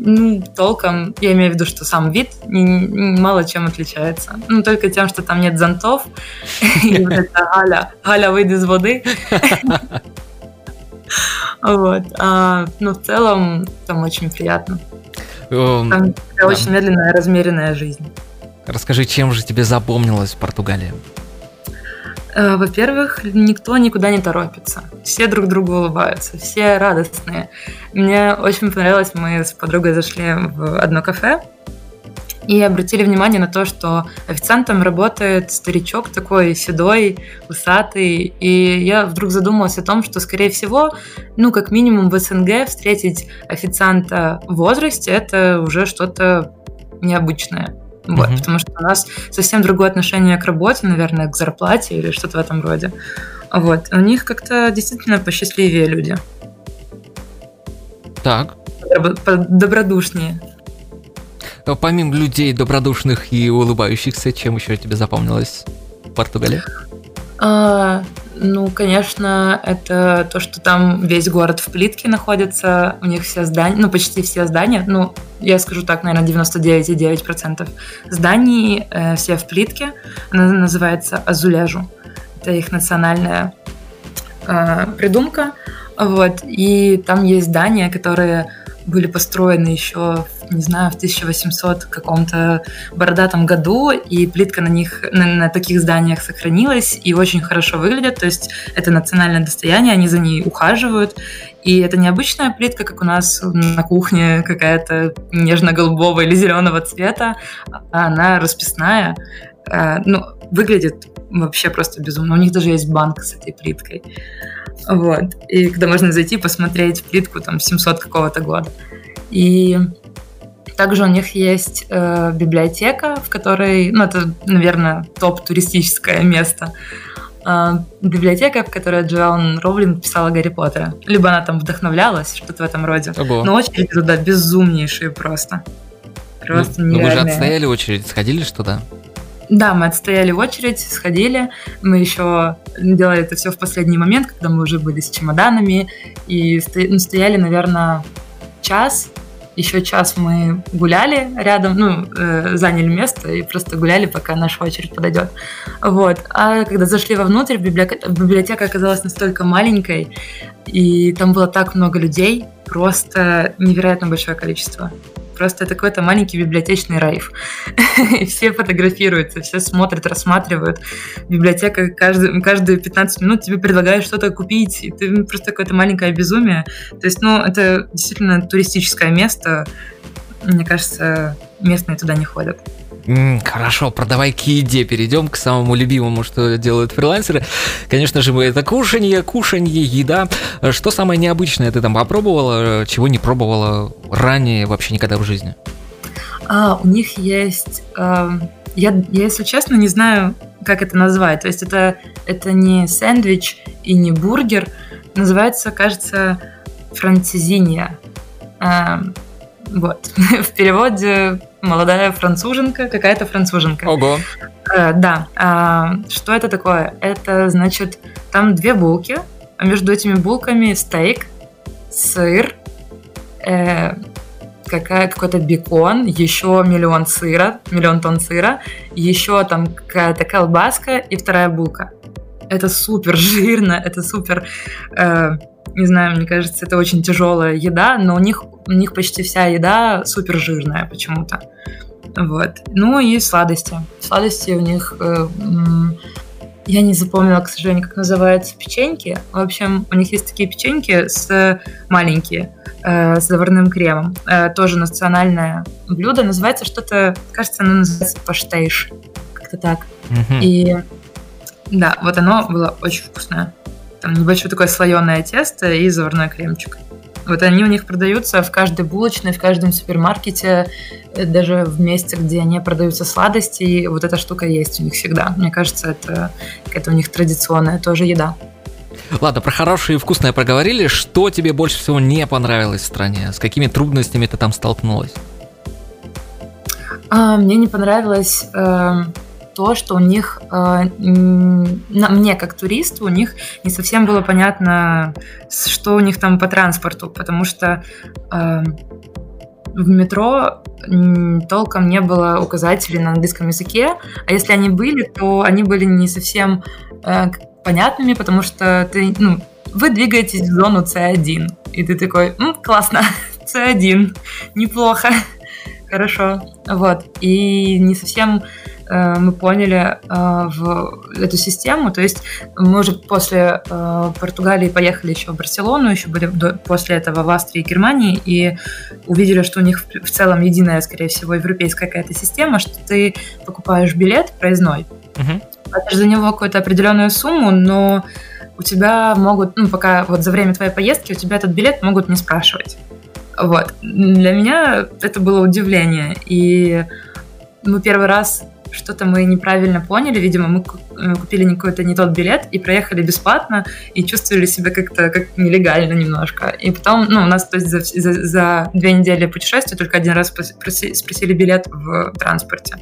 ну, толком, я имею в виду, что сам вид мало чем отличается. Ну, только тем, что там нет зонтов. И вот это Галя, Галя, выйди из воды. Вот. А, Ну, в целом, там очень приятно. Эм, Там очень медленная, размеренная жизнь. Расскажи, чем же тебе запомнилась Португалия? Э, Во-первых, никто никуда не торопится. Все друг другу улыбаются, все радостные. Мне очень понравилось, мы с подругой зашли в одно кафе и обратили внимание на то, что официантом работает старичок такой седой, усатый. И я вдруг задумалась о том, что, скорее всего, ну, как минимум в СНГ встретить официанта в возрасте – это уже что-то необычное. Вот, Мгм. потому что у нас совсем другое отношение к работе, наверное, к зарплате или что-то в этом роде. Вот. У них как-то действительно посчастливее люди. Так, Добродушнее. э, помимо людей добродушных и улыбающихся, чем еще тебе запомнилась Португалия? А, ну, конечно, это то, что там весь город в плитке находится, у них все здания, ну, почти все здания, ну, я скажу так, наверное, 99,9% зданий э, все в плитке. Она называется Азуляжу. Это их национальная э, придумка. Вот. И там есть здания, которые были построены еще, не знаю, в 1800 каком-то бородатом году, и плитка на них, на, на таких зданиях сохранилась и очень хорошо выглядят, то есть это национальное достояние, они за ней ухаживают, и это необычная плитка, как у нас на кухне какая-то нежно-голубого или зеленого цвета, а она расписная, А, ну, выглядит вообще просто безумно. У них даже есть банк с этой плиткой. Вот. И когда можно зайти посмотреть плитку там 700 какого-то года. И также у них есть э, библиотека, в которой, ну, это, наверное, топ-туристическое место. Э, библиотека, в которой Джоан Роулинг писала Гарри Поттера. Либо она там вдохновлялась, что-то в этом роде. Ого. Но очереди туда безумнейшие просто. Просто ну, ну, вы же нереальные. отстояли очередь, сходили что туда? Да, мы отстояли в очередь, сходили. Мы еще делали это все в последний момент, когда мы уже были с чемоданами. И ну, стояли, наверное, час. Еще час мы гуляли рядом, ну, э, заняли место и просто гуляли, пока наша очередь подойдет. Вот. А когда зашли вовнутрь, библиотека, библиотека оказалась настолько маленькой, и там было так много людей, просто невероятно большое количество. Просто это какой-то маленький библиотечный райф. Все фотографируются, все смотрят, рассматривают. Библиотека каждый, каждые 15 минут тебе предлагает что-то купить, и ты ну, просто какое-то маленькое безумие. То есть, ну, это действительно туристическое место. Мне кажется, местные туда не ходят. Хорошо, продавай к еде. Перейдем к самому любимому, что делают фрилансеры. Конечно же, это кушанье, кушанье, еда. Э, Что самое необычное ты там попробовала, э, чего не пробовала ранее вообще никогда в жизни? А, у них есть... эм, Я, я, если честно, не знаю, как это назвать. То есть это, это не сэндвич и не бургер. Называется, кажется, францезинья. А, вот. В переводе молодая француженка, какая-то француженка. Ого. А, да. А, что это такое? Это, значит, там две булки, а между этими булками стейк, сыр, э, какая, какой-то бекон, еще миллион сыра, миллион тонн сыра, еще там какая-то колбаска и вторая булка. Это супер жирно, это супер, э, не знаю, мне кажется, это очень тяжелая еда, но у них, у них почти вся еда супер жирная почему-то. Вот. Ну и сладости. Сладости у них э, я не запомнила, к сожалению, как называются печеньки. В общем, у них есть такие печеньки с маленькие, э, с заварным кремом. Э, тоже национальное блюдо. Называется что-то, кажется, оно называется паштейш. Как-то так. Мгм. И да, вот оно было очень вкусное. Там небольшое такое слоеное тесто и заварной кремчик. Вот они у них продаются в каждой булочной, в каждом супермаркете, э, даже в месте, где не продаются сладости. И вот эта штука есть у них всегда. Мне кажется, это какая-то у них традиционная тоже еда. Ладно, про хорошее и вкусное проговорили. Что тебе больше всего не понравилось в стране? С какими трудностями ты там столкнулась? А, мне не понравилось э, то, что у них, э, мне как туристу, у них не совсем было понятно, что у них там по транспорту, потому что э, в метро толком не было указателей на английском языке, а если они были, то они были не совсем э, понятными, потому что ты, ну, вы двигаетесь в зону C1, и ты такой, «М, классно, C1, неплохо, хорошо, вот, и не совсем мы поняли э, в эту систему. То есть мы уже после э, Португалии поехали еще в Барселону, еще были после этого в Австрии и Германии, и увидели, что у них в, целом единая, скорее всего, европейская какая-то система, что ты покупаешь билет проездной, платишь за него какую-то определенную сумму, но у тебя могут, ну, пока вот за время твоей поездки у тебя этот билет могут не спрашивать. Вот. Для меня это было удивление. И мы первый раз что-то мы неправильно поняли, видимо, мы э, купили не какой-то не тот билет и проехали бесплатно и чувствовали себя как-то как нелегально немножко. И потом, ну, у нас то есть за, за- за две недели путешествия только один раз прос- проси- спросили билет в транспорте.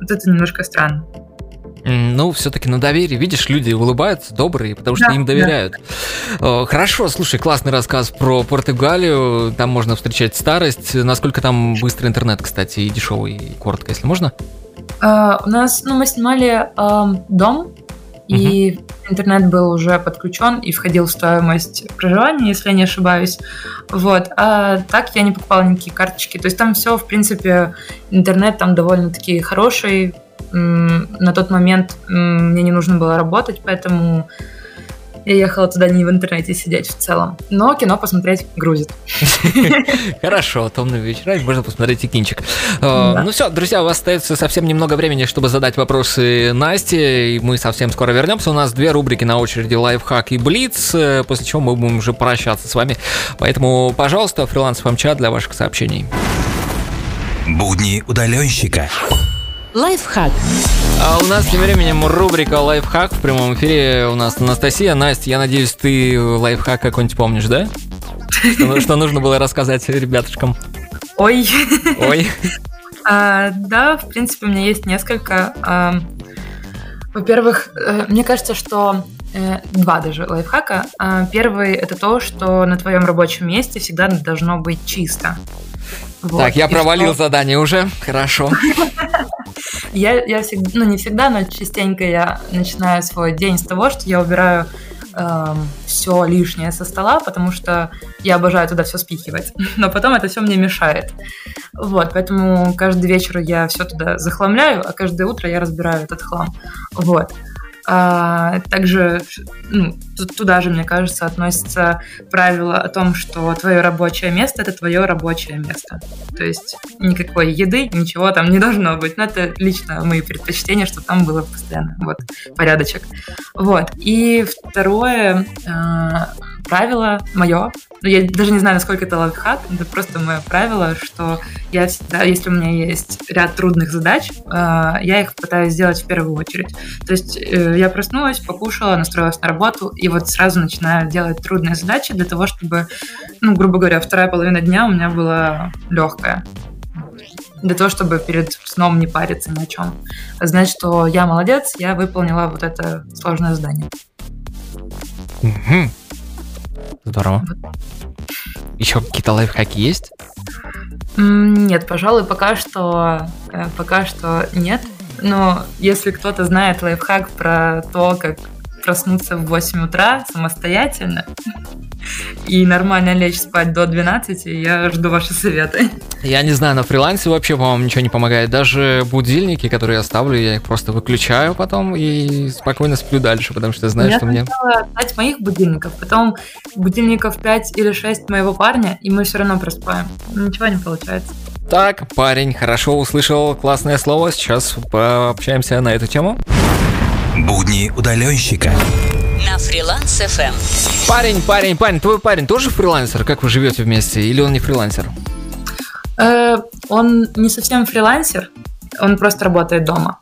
Вот это немножко странно. Ну, все-таки на доверие. Видишь, люди улыбаются, добрые, потому что Да, им да. доверяют. Э, Хорошо, слушай, классный рассказ про Португалию. Там можно встречать старость. Насколько там быстрый интернет, кстати, и дешевый, и коротко, если можно? А, у нас, ну, мы снимали ам, дом, и интернет был уже подключен и входил в стоимость проживания, если я не ошибаюсь. Вот. А так я не покупала никакие карточки. То есть там все, в принципе, интернет там довольно-таки хороший. На тот момент мне не нужно было работать, поэтому я ехала туда не в интернете сидеть в целом. Но кино посмотреть грузит. Хорошо, томные вечера, и можно посмотреть и кинчик. Да. Ну все, друзья, у вас остается совсем немного времени, чтобы задать вопросы Насте, и мы совсем скоро вернемся. У нас две рубрики на очереди лайфхак и блиц, э, после чего мы будем уже прощаться с вами. Поэтому, пожалуйста, фриланс чат для ваших сообщений. Будни удаленщика. Лайфхак. А у нас тем временем рубрика лайфхак в прямом эфире. У нас Анастасия. Настя, я надеюсь, ты лайфхак какой-нибудь помнишь, да? Что, что нужно было рассказать ребятушкам? Ой, Ой. А, да, в принципе, у меня есть несколько. А, Во-первых, э, мне кажется, что э, два даже лайфхака. А, Первый это то, что на твоем рабочем месте всегда должно быть чисто. Вот. Так, я И провалил что- задание уже. Хорошо. Я, я всегда, ну не всегда, но частенько я начинаю свой день с того, что я убираю все лишнее со стола, потому что я обожаю туда все спихивать. Но потом это все мне мешает. Вот, поэтому каждый вечер я все туда захламляю, а каждое утро я разбираю этот хлам. Вот. А, также ну, ту- туда же, мне кажется, относится правило о том, что твое рабочее место это твое рабочее место. То есть никакой еды, ничего там не должно быть. Но это лично мои предпочтения, что там было постоянно вот порядочек. Вот. И второе, а, правило мое, но я даже не знаю, насколько это лайфхак, это просто мое правило, что я всегда, если у меня есть ряд трудных задач, э, я их пытаюсь сделать в первую очередь. То есть э, я проснулась, покушала, настроилась на работу, и вот сразу начинаю делать трудные задачи для того, чтобы, ну, грубо говоря, вторая половина дня у меня была легкая для того, чтобы перед сном не париться ни о чем. Значит, что я молодец, я выполнила вот это сложное задание. Угу. Здорово. Еще какие-то лайфхаки есть? Нет, пожалуй, пока что, э, пока что нет. Но если кто-то знает лайфхак про то, как проснуться в 8 утра самостоятельно и нормально лечь спать до 12, я жду ваши советы. Я не знаю, на фрилансе вообще, по-моему, ничего не помогает. Даже будильники, которые я ставлю, я их просто выключаю потом и спокойно сплю дальше, потому что знаю, я что мне... Я 5 моих будильников, потом будильников 5 или 6 моего парня, и мы все равно проспаем. Ничего не получается. Так, парень, хорошо услышал классное слово. Сейчас пообщаемся на эту тему. Будни удаленщика. На фриланс FM. Парень, парень, парень, твой парень тоже фрилансер? Как вы живете вместе? Или он не фрилансер? Э, он не совсем фрилансер, он просто работает дома.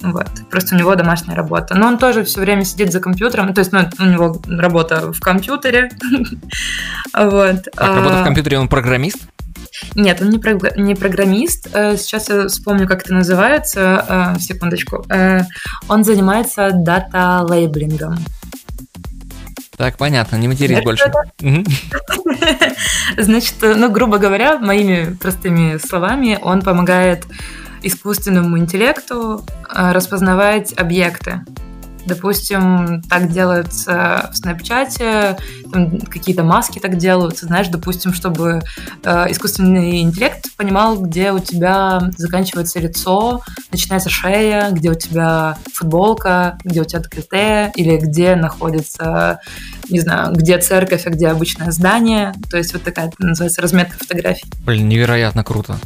Вот. Просто у него домашняя работа. Но он тоже все время сидит за компьютером. То есть ну, у него работа в компьютере. вот. Так, работа в компьютере, он программист? Нет, он не, про- не программист. Э, сейчас я вспомню, как это называется. Э, секундочку. Э, он занимается дата-лейблингом. Так, понятно, не матерись больше. Значит, ну, грубо говоря, моими простыми словами, он помогает искусственному интеллекту распознавать объекты. Допустим, так делается в Снэпчате, какие-то маски так делаются, знаешь, допустим, чтобы э, искусственный интеллект понимал, где у тебя заканчивается лицо, начинается шея, где у тебя футболка, где у тебя декольте, или где находится, не знаю, где церковь, а где обычное здание. То есть вот такая называется разметка фотографий. Блин, невероятно круто.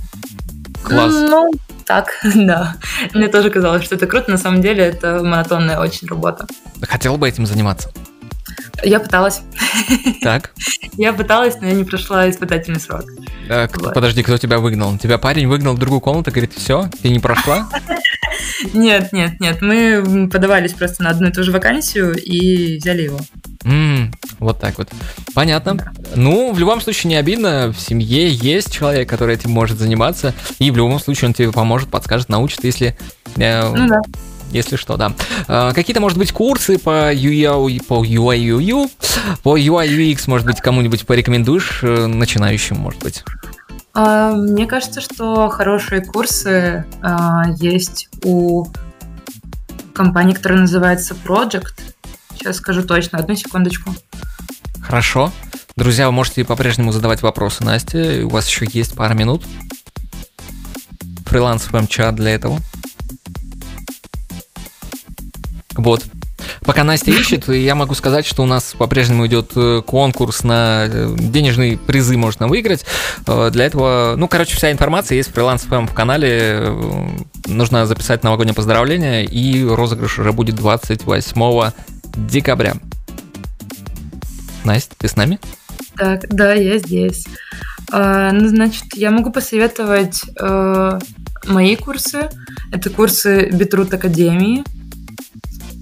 Класс. Ну, так, да. Мне тоже казалось, что это круто. На самом деле это монотонная очень работа. Хотел бы этим заниматься? Я пыталась. Так. Я пыталась, но я не прошла испытательный срок. А, вот. Подожди, кто тебя выгнал? Тебя парень выгнал в другую комнату, говорит, все, ты не прошла? Нет, нет, нет. Мы подавались просто на одну и ту же вакансию и взяли его. Mm, вот так вот. Понятно. Да. Ну, в любом случае не обидно. В семье есть человек, который этим может заниматься. И в любом случае он тебе поможет, подскажет, научит, если... Э, ну да. Если что, да. Э, какие-то, может быть, курсы по UI, по UI, по UI UX, может быть, кому-нибудь порекомендуешь, э, начинающим, может быть? А, мне кажется, что хорошие курсы а, есть у компании, которая называется Project. Сейчас скажу точно, одну секундочку. Хорошо. Друзья, вы можете по-прежнему задавать вопросы Насте. У вас еще есть пара минут. Фриланс в чат для этого. Вот. Пока Настя ищет, я могу сказать, что у нас по-прежнему идет э, конкурс на э, денежные призы можно выиграть. Э, для этого, ну, короче, вся информация есть в фриланс в канале. Нужно записать новогоднее поздравление, и розыгрыш уже будет 28 декабря. Настя, ты с нами? Так, да, я здесь. А, ну, значит, я могу посоветовать э, мои курсы. Это курсы Битрут Академии.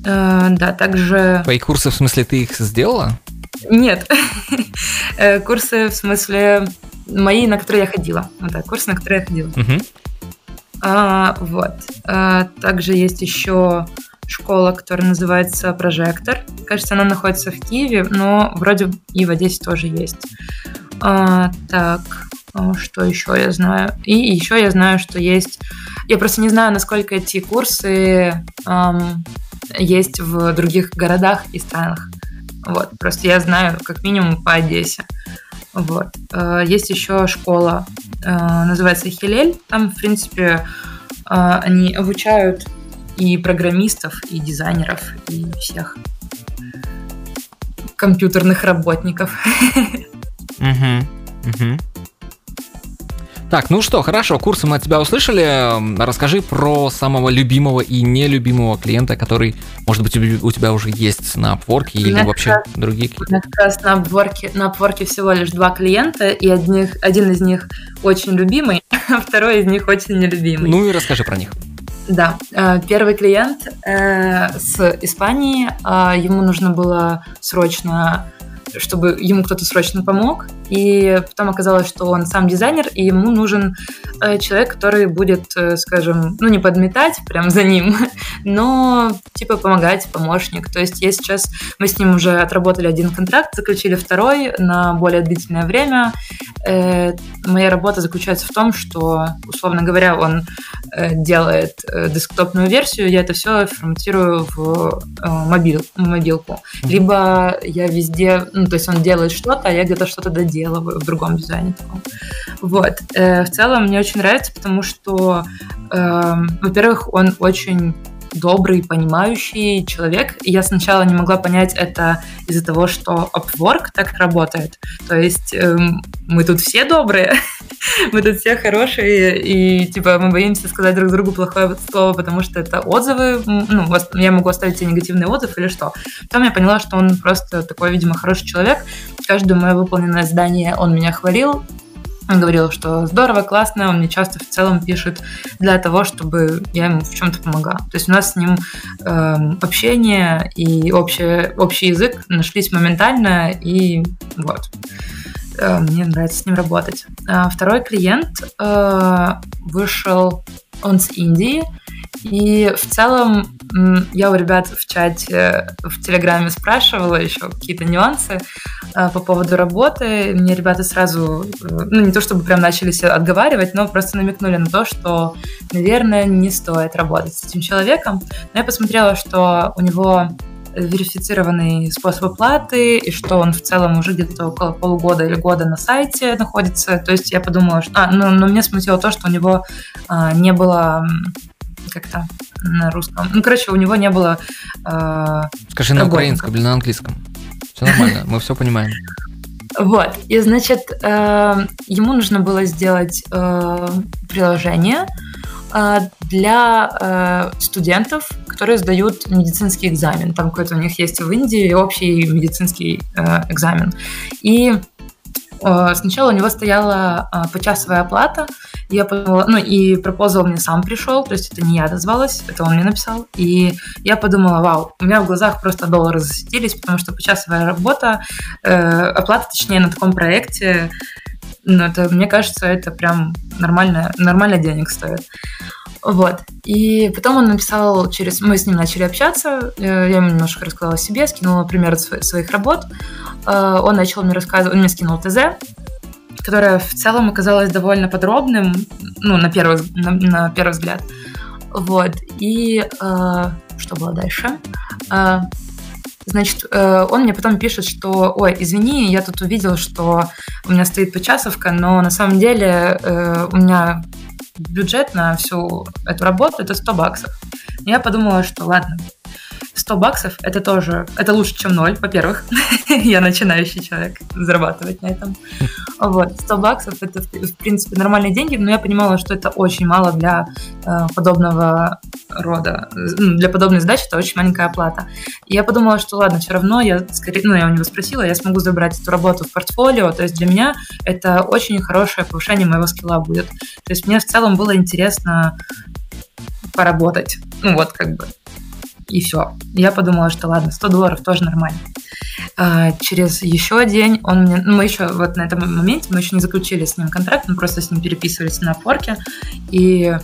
Э, да, также... Твои курсы, в смысле, ты их сделала? Нет. Э, курсы, в смысле, мои, на которые я ходила. Вот так, курсы, на которые я ходила. Угу. А, вот. А, также есть еще школа, которая называется Прожектор. Кажется, она находится в Киеве, но вроде и в Одессе тоже есть. А, так, а, что еще я знаю? И еще я знаю, что есть... Я просто не знаю, насколько эти курсы эм, есть в других городах и странах. Вот, просто я знаю как минимум по Одессе. Вот. Э, есть еще школа, э, называется Хилель. Там, в принципе, они обучают и программистов, и дизайнеров, и всех компьютерных работников. Угу, угу. Так, ну что, хорошо, курсы мы от тебя услышали. Расскажи про самого любимого и нелюбимого клиента, который, может быть, у тебя уже есть на Upwork или меня вообще раз, другие У меня как раз на Upwork, на Upwork всего лишь два клиента, и одних, один из них очень любимый, а второй из них очень нелюбимый. Ну и расскажи про них. Да, э, первый клиент э, с Испании, э, ему нужно было срочно чтобы ему кто-то срочно помог. И потом оказалось, что он сам дизайнер, и ему нужен э, человек, который будет, э, скажем, ну не подметать прям за ним, но типа помогать, помощник. То есть я сейчас, мы с ним уже отработали один контракт, заключили второй на более длительное время. Э, моя работа заключается в том, что, условно говоря, он делает десктопную версию, я это все форматирую в мобил, мобилку. Либо я везде ну, то есть он делает что-то, а я где-то что-то доделываю в другом дизайне. Вот. Э, в целом мне очень нравится, потому что, э, во-первых, он очень добрый, понимающий человек. Я сначала не могла понять это из-за того, что Upwork так работает. То есть эм, мы тут все добрые, мы тут все хорошие, и типа мы боимся сказать друг другу плохое слово, потому что это отзывы, ну, я могу оставить тебе негативный отзыв или что. Потом я поняла, что он просто такой, видимо, хороший человек. Каждое мое выполненное задание он меня хвалил, он говорил, что здорово, классно, он мне часто в целом пишет для того, чтобы я ему в чем-то помогала. То есть у нас с ним э, общение и общий, общий язык нашлись моментально, и вот. Э, мне нравится с ним работать. А второй клиент э, вышел, он с Индии, и в целом я у ребят в чате, в Телеграме спрашивала еще какие-то нюансы э, по поводу работы. Мне ребята сразу, ну не то чтобы прям начали себя отговаривать, но просто намекнули на то, что, наверное, не стоит работать с этим человеком. Но я посмотрела, что у него верифицированный способ оплаты, и что он в целом уже где-то около полугода или года на сайте находится. То есть я подумала, что... А, ну, но меня смутило то, что у него а, не было как-то на русском. Ну, короче, у него не было... Э, Скажи на украинском или на английском. Все нормально, мы все понимаем. Вот, и значит, э, ему нужно было сделать э, приложение э, для э, студентов, которые сдают медицинский экзамен. Там какой-то у них есть в Индии общий медицинский э, экзамен. И сначала у него стояла э, почасовая оплата, я подумала, ну и пропозал мне сам пришел, то есть это не я дозвалась, это он мне написал. И я подумала, вау, у меня в глазах просто доллары засветились, потому что почасовая работа, э, оплата, точнее, на таком проекте, ну, это, мне кажется, это прям нормально, нормально денег стоит. Вот. И потом он написал через... Мы с ним начали общаться, э, я ему немножко рассказала о себе, скинула пример своих работ. Э, он начал мне рассказывать, он мне скинул ТЗ, которое в целом оказалось довольно подробным, ну, на первый, на, на первый взгляд. Вот. И э, что было дальше? Значит, он мне потом пишет, что, ой, извини, я тут увидел, что у меня стоит почасовка, но на самом деле у меня бюджет на всю эту работу это 100 баксов. я подумала, что ладно, 100 баксов это тоже, это лучше, чем ноль, во-первых. я начинающий человек зарабатывать на этом. Вот, 100 баксов это, в принципе, нормальные деньги, но я понимала, что это очень мало для э, подобного рода, для подобной задачи это очень маленькая оплата. И я подумала, что ладно, все равно я скорее, ну, я у него спросила, я смогу забрать эту работу в портфолио, то есть для меня это очень хорошее повышение моего скилла будет. То есть мне в целом было интересно поработать. Ну вот, как бы и все. Я подумала, что ладно, 100 долларов тоже нормально. А, через еще день он мне... Ну, мы еще вот на этом моменте, мы еще не заключили с ним контракт, мы просто с ним переписывались на форке, и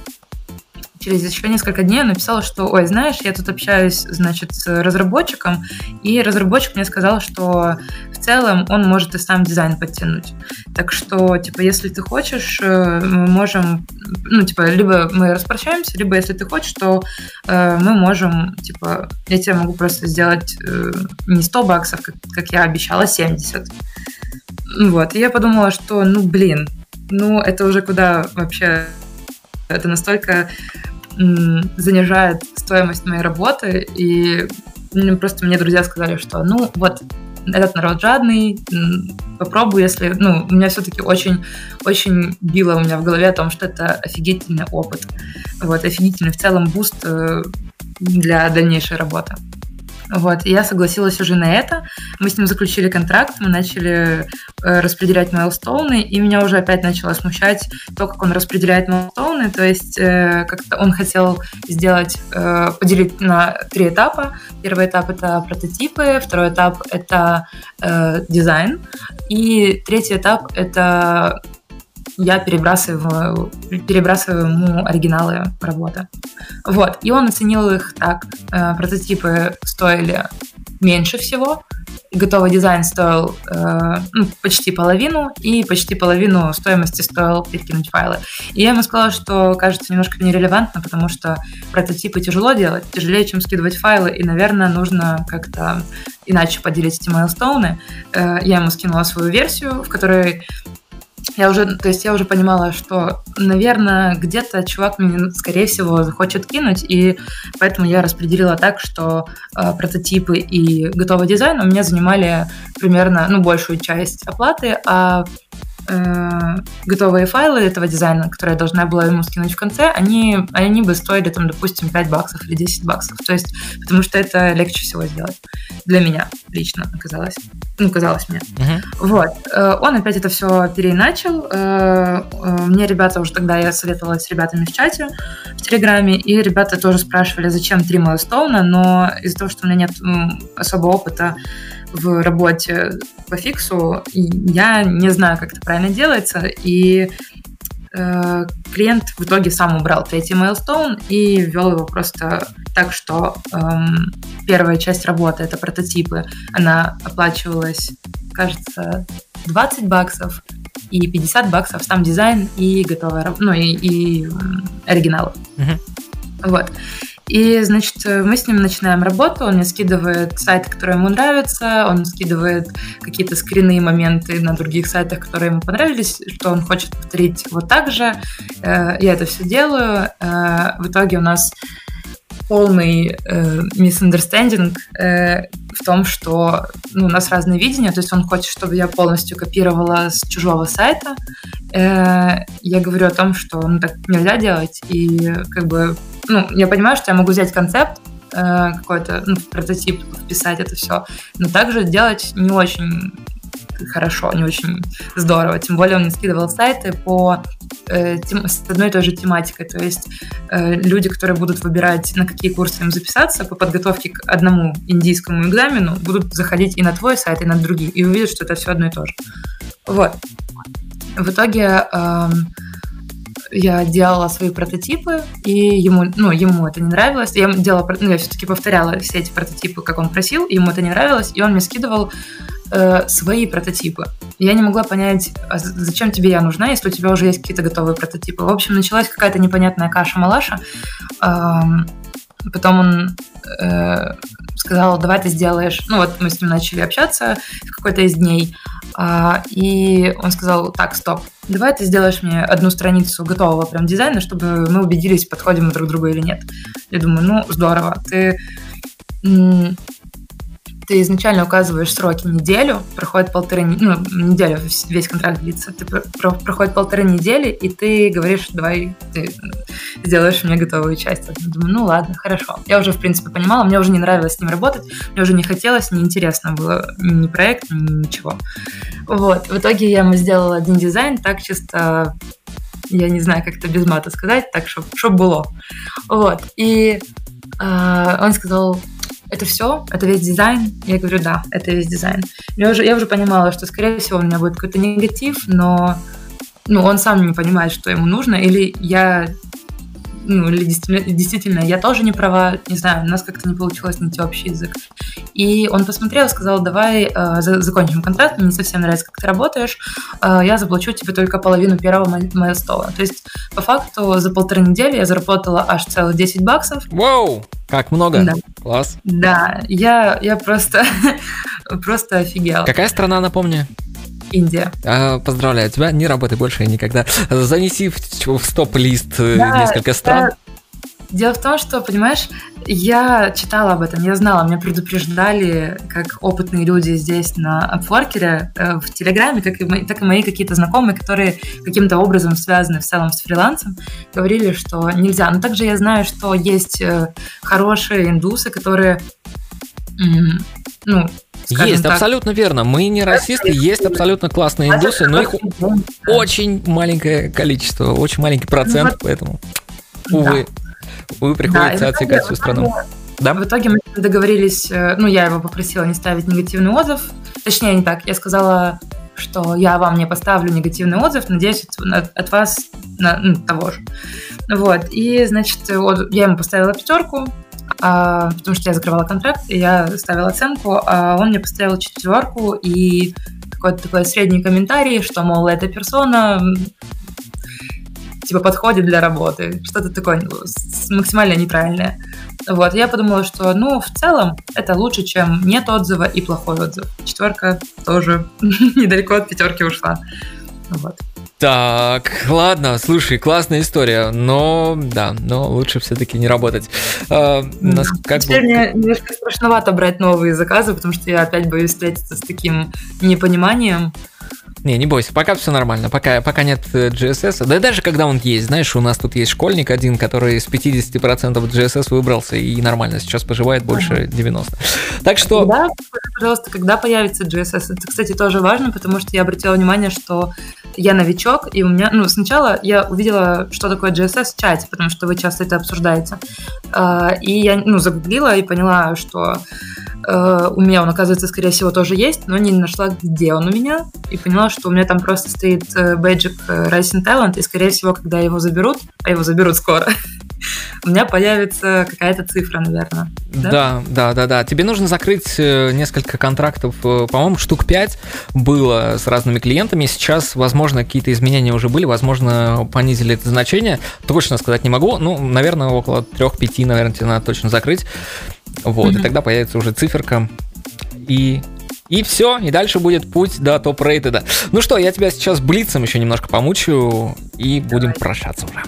через еще несколько дней я написала, что, ой, знаешь, я тут общаюсь, значит, с разработчиком, и разработчик мне сказал, что в целом он может и сам дизайн подтянуть. Так что, типа, если ты хочешь, э, мы можем, ну, типа, либо мы распрощаемся, либо если ты хочешь, то э, мы можем, типа, я тебе могу просто сделать э, не 100 баксов, как, как я обещала, а 70. Вот, и я подумала, что, ну, блин, ну, это уже куда вообще это настолько занижает стоимость моей работы, и просто мне друзья сказали, что ну вот этот народ жадный, попробую, если, ну, у меня все-таки очень, очень било у меня в голове о том, что это офигительный опыт, вот, офигительный в целом boost э, для дальнейшей работы. Вот, и я согласилась уже на это. Мы с ним заключили контракт, мы начали э, распределять milestone ы, и меня уже опять начало смущать то, как он распределяет milestone ы. То есть э, как-то он хотел сделать, э, поделить на три этапа. Первый этап — это прототипы, второй этап — это э, дизайн, и третий этап — это я перебрасываю, перебрасываю ему оригиналы работы. Вот. И он оценил их так. Э, прототипы стоили меньше всего. Готовый дизайн стоил э, ну, почти половину, и почти половину стоимости стоил перекинуть файлы. И я ему сказала, что кажется немножко нерелевантно, потому что прототипы тяжело делать, тяжелее, чем скидывать файлы, и, наверное, нужно как-то иначе поделить эти майлстоуны. Э, я ему скинула свою версию, в которой я уже, то есть я уже понимала, что, наверное, где-то чувак мне, скорее всего, захочет кинуть, и поэтому я распределила так, что э, прототипы и готовый дизайн у меня занимали примерно, ну, большую часть оплаты, а э, готовые файлы этого дизайна, которые я должна была ему скинуть в конце, они, они бы стоили, там, допустим, 5 баксов или 10 баксов. То есть, потому что это легче всего сделать. Для меня лично оказалось. Ну, казалось мне. Uh-huh. Вот. Э, он опять это все переиначил. Э, э, мне ребята уже тогда, я советовалась с ребятами в чате, в Телеграме, и ребята тоже спрашивали, зачем три майлстоуна, но из-за того, что у меня нет особого опыта в работе по фиксу, я не знаю, как это правильно делается, и э, клиент в итоге сам убрал третий мейлстоун и ввел его просто так, что эм, первая часть работы, это прототипы, она оплачивалась, кажется, 20 баксов, и 50 баксов сам дизайн и готовая, ну и, и оригиналы. Uh-huh. Вот. И, значит, мы с ним начинаем работу, он мне скидывает сайты, которые ему нравятся, он скидывает какие-то скрины и моменты на других сайтах, которые ему понравились, что он хочет повторить вот так же. Э, я это все делаю. Э, в итоге у нас полный э, misunderstanding э, в том, что ну, у нас разные видения, то есть он хочет, чтобы я полностью копировала с чужого сайта. Э, я говорю о том, что ну, так нельзя делать, и как бы ну, я понимаю, что я могу взять концепт, э, какой-то ну, прототип, вписать это все, но также делать не очень хорошо, не очень здорово. Тем более он мне скидывал сайты по э, с одной и той же тематикой. То есть э, люди, которые будут выбирать, на какие курсы им записаться по подготовке к одному индийскому экзамену, будут заходить и на твой сайт, и на другие, и увидят, что это все одно и то же. Вот. В итоге э, я делала свои прототипы, и ему, ну, ему это не нравилось. Я делала, ну, я все-таки повторяла все эти прототипы, как он просил, ему это не нравилось, и он мне скидывал э, свои прототипы. Я не могла понять, а зачем тебе я нужна, если у тебя уже есть какие-то готовые прототипы. В общем, началась какая-то непонятная каша-малаша. Потом он э, сказал, давай ты сделаешь... Ну вот мы с ним начали общаться в какой-то из дней, э, и он сказал, так, стоп, давай ты сделаешь мне одну страницу готового прям дизайна, чтобы мы убедились, подходим мы друг к другу или нет. Я думаю, ну, здорово, ты ты изначально указываешь сроки неделю, проходит полторы ну, неделю, весь контракт длится, ты про, проходит полторы недели, и ты говоришь, давай ты сделаешь мне готовую часть. Я думаю, ну ладно, хорошо. Я уже, в принципе, понимала, мне уже не нравилось с ним работать, мне уже не хотелось, неинтересно было ни проект, ни ничего. Вот, в итоге я ему сделала один дизайн, так чисто я не знаю, как это без мата сказать, так, чтобы чтоб было. Вот, и э, он сказал, это все, это весь дизайн. Я говорю, да, это весь дизайн. Я уже, я уже понимала, что, скорее всего, у меня будет какой-то негатив, но ну, он сам не понимает, что ему нужно, или я ну, или действительно, действительно, я тоже не права, не знаю, у нас как-то не получилось найти общий язык. И он посмотрел, сказал, давай э, закончим контракт, мне не совсем нравится, как ты работаешь, э, я заплачу тебе только половину первого майлстоуна. То есть, по факту, за полторы недели я заработала аж целых 10 баксов. Вау! Как много? Да. Класс. Да, я, я просто, просто офигела. Какая страна, напомню? Индия. А, поздравляю тебя, не работай больше никогда. Занеси в, в стоп-лист э, да, несколько стран. Дело в том, что, понимаешь, я читала об этом, я знала, меня предупреждали, как опытные люди здесь на Апворкере, э, в Телеграме, как и, мои, так и мои какие-то знакомые, которые каким-то образом связаны в целом с фрилансом, говорили, что нельзя. Но также я знаю, что есть э, хорошие индусы, которые ну, есть, так. абсолютно верно. Мы не расисты, есть абсолютно классные индусы, но их очень маленькое количество, очень маленький процент, ну поэтому, увы, увы, приходится отсекать всю страну. Да? В итоге мы договорились, э, ну, я его попросила не ставить негативный отзыв. Точнее, не так. Я сказала, что я вам не поставлю негативный отзыв, надеюсь, от, от вас на, ну, того же. Вот. И, значит, вот, я ему поставила пятерку, а, потому что я закрывала контракт, и я ставила оценку, а он мне поставил четверку и какой-то такой средний комментарий, что, мол, эта персона типа подходит для работы, что-то такое максимально нейтральное. Вот, я подумала, что, ну, в целом, это лучше, чем нет отзыва и плохой отзыв. Четверка тоже недалеко от пятерки ушла. Вот. Так, ладно, слушай, классная история, но да, но лучше все-таки не работать. А, нас, как Теперь бы... мне немножко страшновато брать новые заказы, потому что я опять боюсь встретиться с таким непониманием. Не, не бойся, пока все нормально, пока, пока нет э, GSS. Да и даже когда он есть, знаешь, у нас тут есть школьник один, который с 50% GSS выбрался и нормально сейчас поживает больше 90%. Так что... Да, пожалуйста, когда появится GSS? Это, кстати, тоже важно, потому что я обратила внимание, что я новичок, и у меня, ну, сначала я увидела, что такое GSS в чате, потому что вы часто это обсуждаете. А, и я, ну, загуглила и поняла, что э, у меня он, оказывается, скорее всего, тоже есть, но не нашла, где он у меня, и поняла, что у меня там просто стоит э, бэджик э, Rising Talent, и, скорее всего, когда его заберут, а его заберут скоро, у меня появится какая-то цифра, наверное. Да? да, да, да, да. Тебе нужно закрыть несколько контрактов, по-моему, штук 5 было с разными клиентами. Сейчас, возможно, какие-то изменения уже были, возможно, понизили это значение. Точно сказать не могу. Ну, наверное, около 3-5, наверное, тебе надо точно закрыть. Вот, mm-hmm. и тогда появится уже циферка. И и все, и дальше будет путь до топ-рейтеда. Ну что, я тебя сейчас блицем еще немножко помучаю, и будем прощаться уже.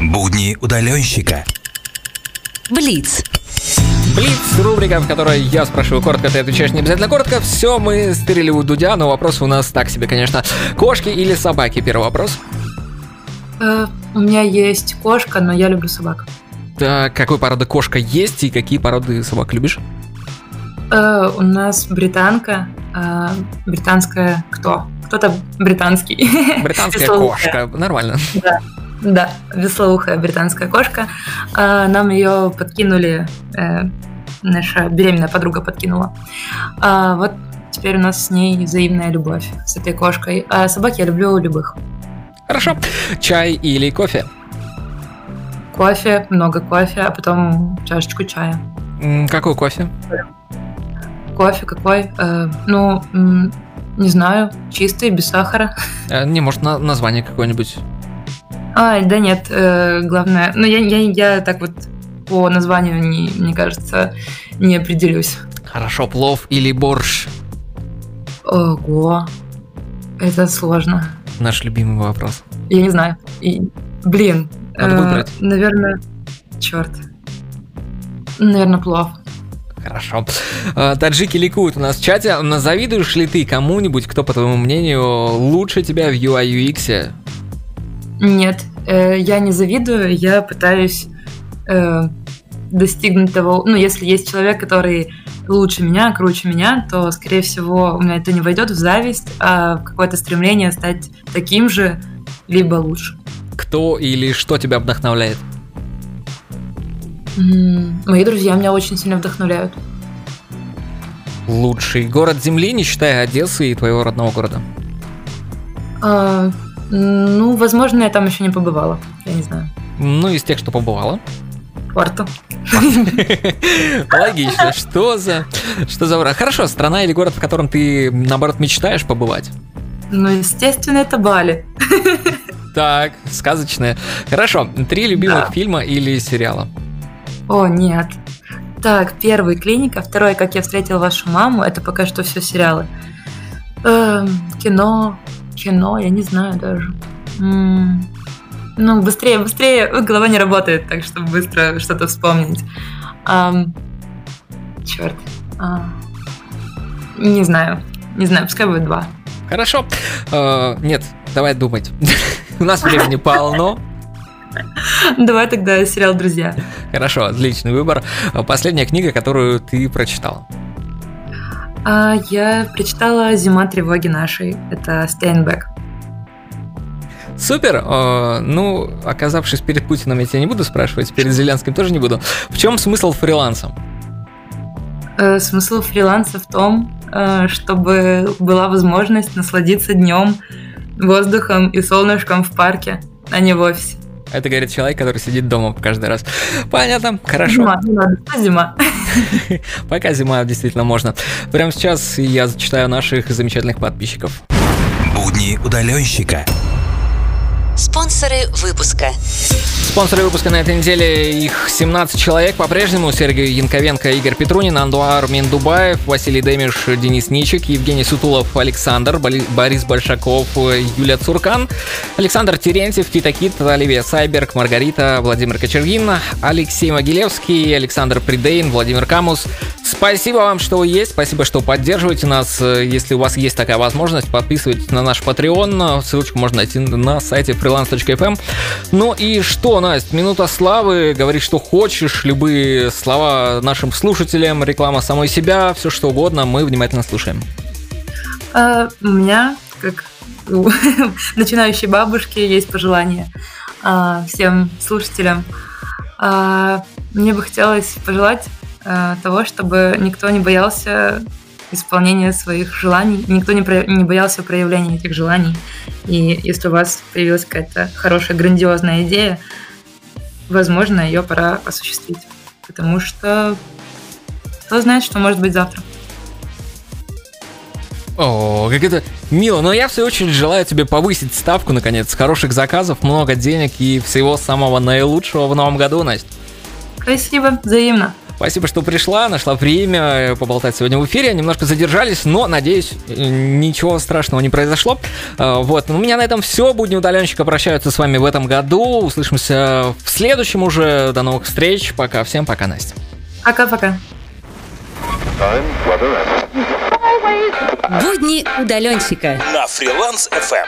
Будни удаленщика. Блиц. Блиц, рубрика, в которой я спрашиваю коротко, ты отвечаешь не обязательно коротко. Все, мы стырили у Дудя, но вопрос у нас так себе, конечно. Кошки или собаки? Первый вопрос. Э, у меня есть кошка, но я люблю собак. Так, какой породы кошка есть и какие породы собак любишь? Э, у нас британка. Э, британская кто? Кто-то британский. Британская кошка. Нормально. Да. Да, веслоухая британская кошка. Э, нам ее подкинули, э, наша беременная подруга подкинула. А вот теперь у нас с ней взаимная любовь с этой кошкой. А собак я люблю любых. Хорошо. Чай или кофе? Кофе, много кофе, а потом чашечку чая. Какой кофе? Кофе какой? Э, ну, не знаю, чистый, без сахара. Э, не, может, на название какое-нибудь? А, да нет, э, главное... Ну, я, я, я так вот по названию, не, мне кажется, не определюсь. Хорошо, плов или борщ? Ого, это сложно. Наш любимый вопрос. Я не знаю. И, блин. Надо э, выбрать. Наверное, черт. Наверное, плов. Хорошо. Э, таджики ликуют у нас в чате. Завидуешь ли ты кому-нибудь, кто, по твоему мнению, лучше тебя в UI UX? Нет, э, я не завидую, я пытаюсь э, достигнуть того, ну, если есть человек, который лучше меня, круче меня, то, скорее всего, у меня это не войдет в зависть, а в какое-то стремление стать таким же, либо лучше. Кто или что тебя вдохновляет? Мои друзья меня очень сильно вдохновляют. Лучший город Земли, не считая Одессы и твоего родного города? А, ну, возможно, я там еще не побывала. Я не знаю. Ну, из тех, что побывала. Порту. Логично. Что за... Что за... Хорошо, страна или город, в котором ты, наоборот, мечтаешь побывать? Ну, естественно, это Бали. Так, сказочное. Хорошо, три любимых фильма или сериала? О, нет. Так, первый клиника, второй, как я встретил вашу маму, это пока что все сериалы. Эм, кино, кино, я не знаю даже. М-м- Ну, быстрее, быстрее, голова не работает, так что быстро что-то вспомнить. Um, черт. Uh, не знаю. Не знаю, пускай будет два. Хорошо. Uh, нет, давай думать. У нас времени полно. Давай тогда сериал «Друзья». Хорошо, отличный выбор. Последняя книга, которую ты прочитал? А, я прочитала «Зима тревоги нашей». Это Стейнбек. Супер. Ну, оказавшись перед Путиным, я тебя не буду спрашивать, перед Зеленским тоже не буду. В чем смысл фриланса? Э, смысл фриланса в том, э, чтобы была возможность насладиться днем, воздухом и солнышком в парке, а не в офисе. Это говорит человек, который сидит дома каждый раз. Понятно, хорошо. Зима, не надо, зима. Пока зима действительно можно. Прямо сейчас я зачитаю наших замечательных подписчиков. Будни удаленщика. Спонсоры выпуска. Спонсоры выпуска на этой неделе их 17 человек по-прежнему. Сергей Янковенко, Игорь Петрунин, Андуар Миндубаев, Василий Демиш, Денис Ничик, Евгений Сутулов, Александр, Борис Большаков, Юлия Цуркан, Александр Терентьев, Кита Кит, Оливия Сайберг, Маргарита, Владимир Кочергин, Алексей Могилевский, Александр Придейн, Владимир Камус. Спасибо вам, что вы есть, спасибо, что поддерживаете нас. Если у вас есть такая возможность, подписывайтесь на наш Patreon. Ссылочку можно найти на сайте freelance.fm. Ну и что, Настя, минута славы, говори, что хочешь, любые слова нашим слушателям, реклама самой себя, все что угодно, мы внимательно слушаем. А, у меня, как у начинающей бабушки, есть пожелание а, всем слушателям. А, мне бы хотелось пожелать того, чтобы никто не боялся исполнения своих желаний. Никто не, про, не боялся проявления этих желаний. И если у вас появилась какая-то хорошая, грандиозная идея, возможно, ее пора осуществить. Потому что кто знает, что может быть завтра. О, как это мило. Но я, в свою очередь, желаю тебе повысить ставку, наконец, хороших заказов, много денег и всего самого наилучшего в новом году, Настя. Спасибо, взаимно. Спасибо, что пришла, нашла время э, поболтать сегодня в эфире. Немножко задержались, но, надеюсь, э, ничего страшного не произошло. Э, вот, ну, у меня на этом все. Будни удаленщика прощаются с вами в этом году. Услышимся в следующем уже. До новых встреч. Пока всем, пока, Настя. Пока-пока. Будни удаленщика на фриланс FM.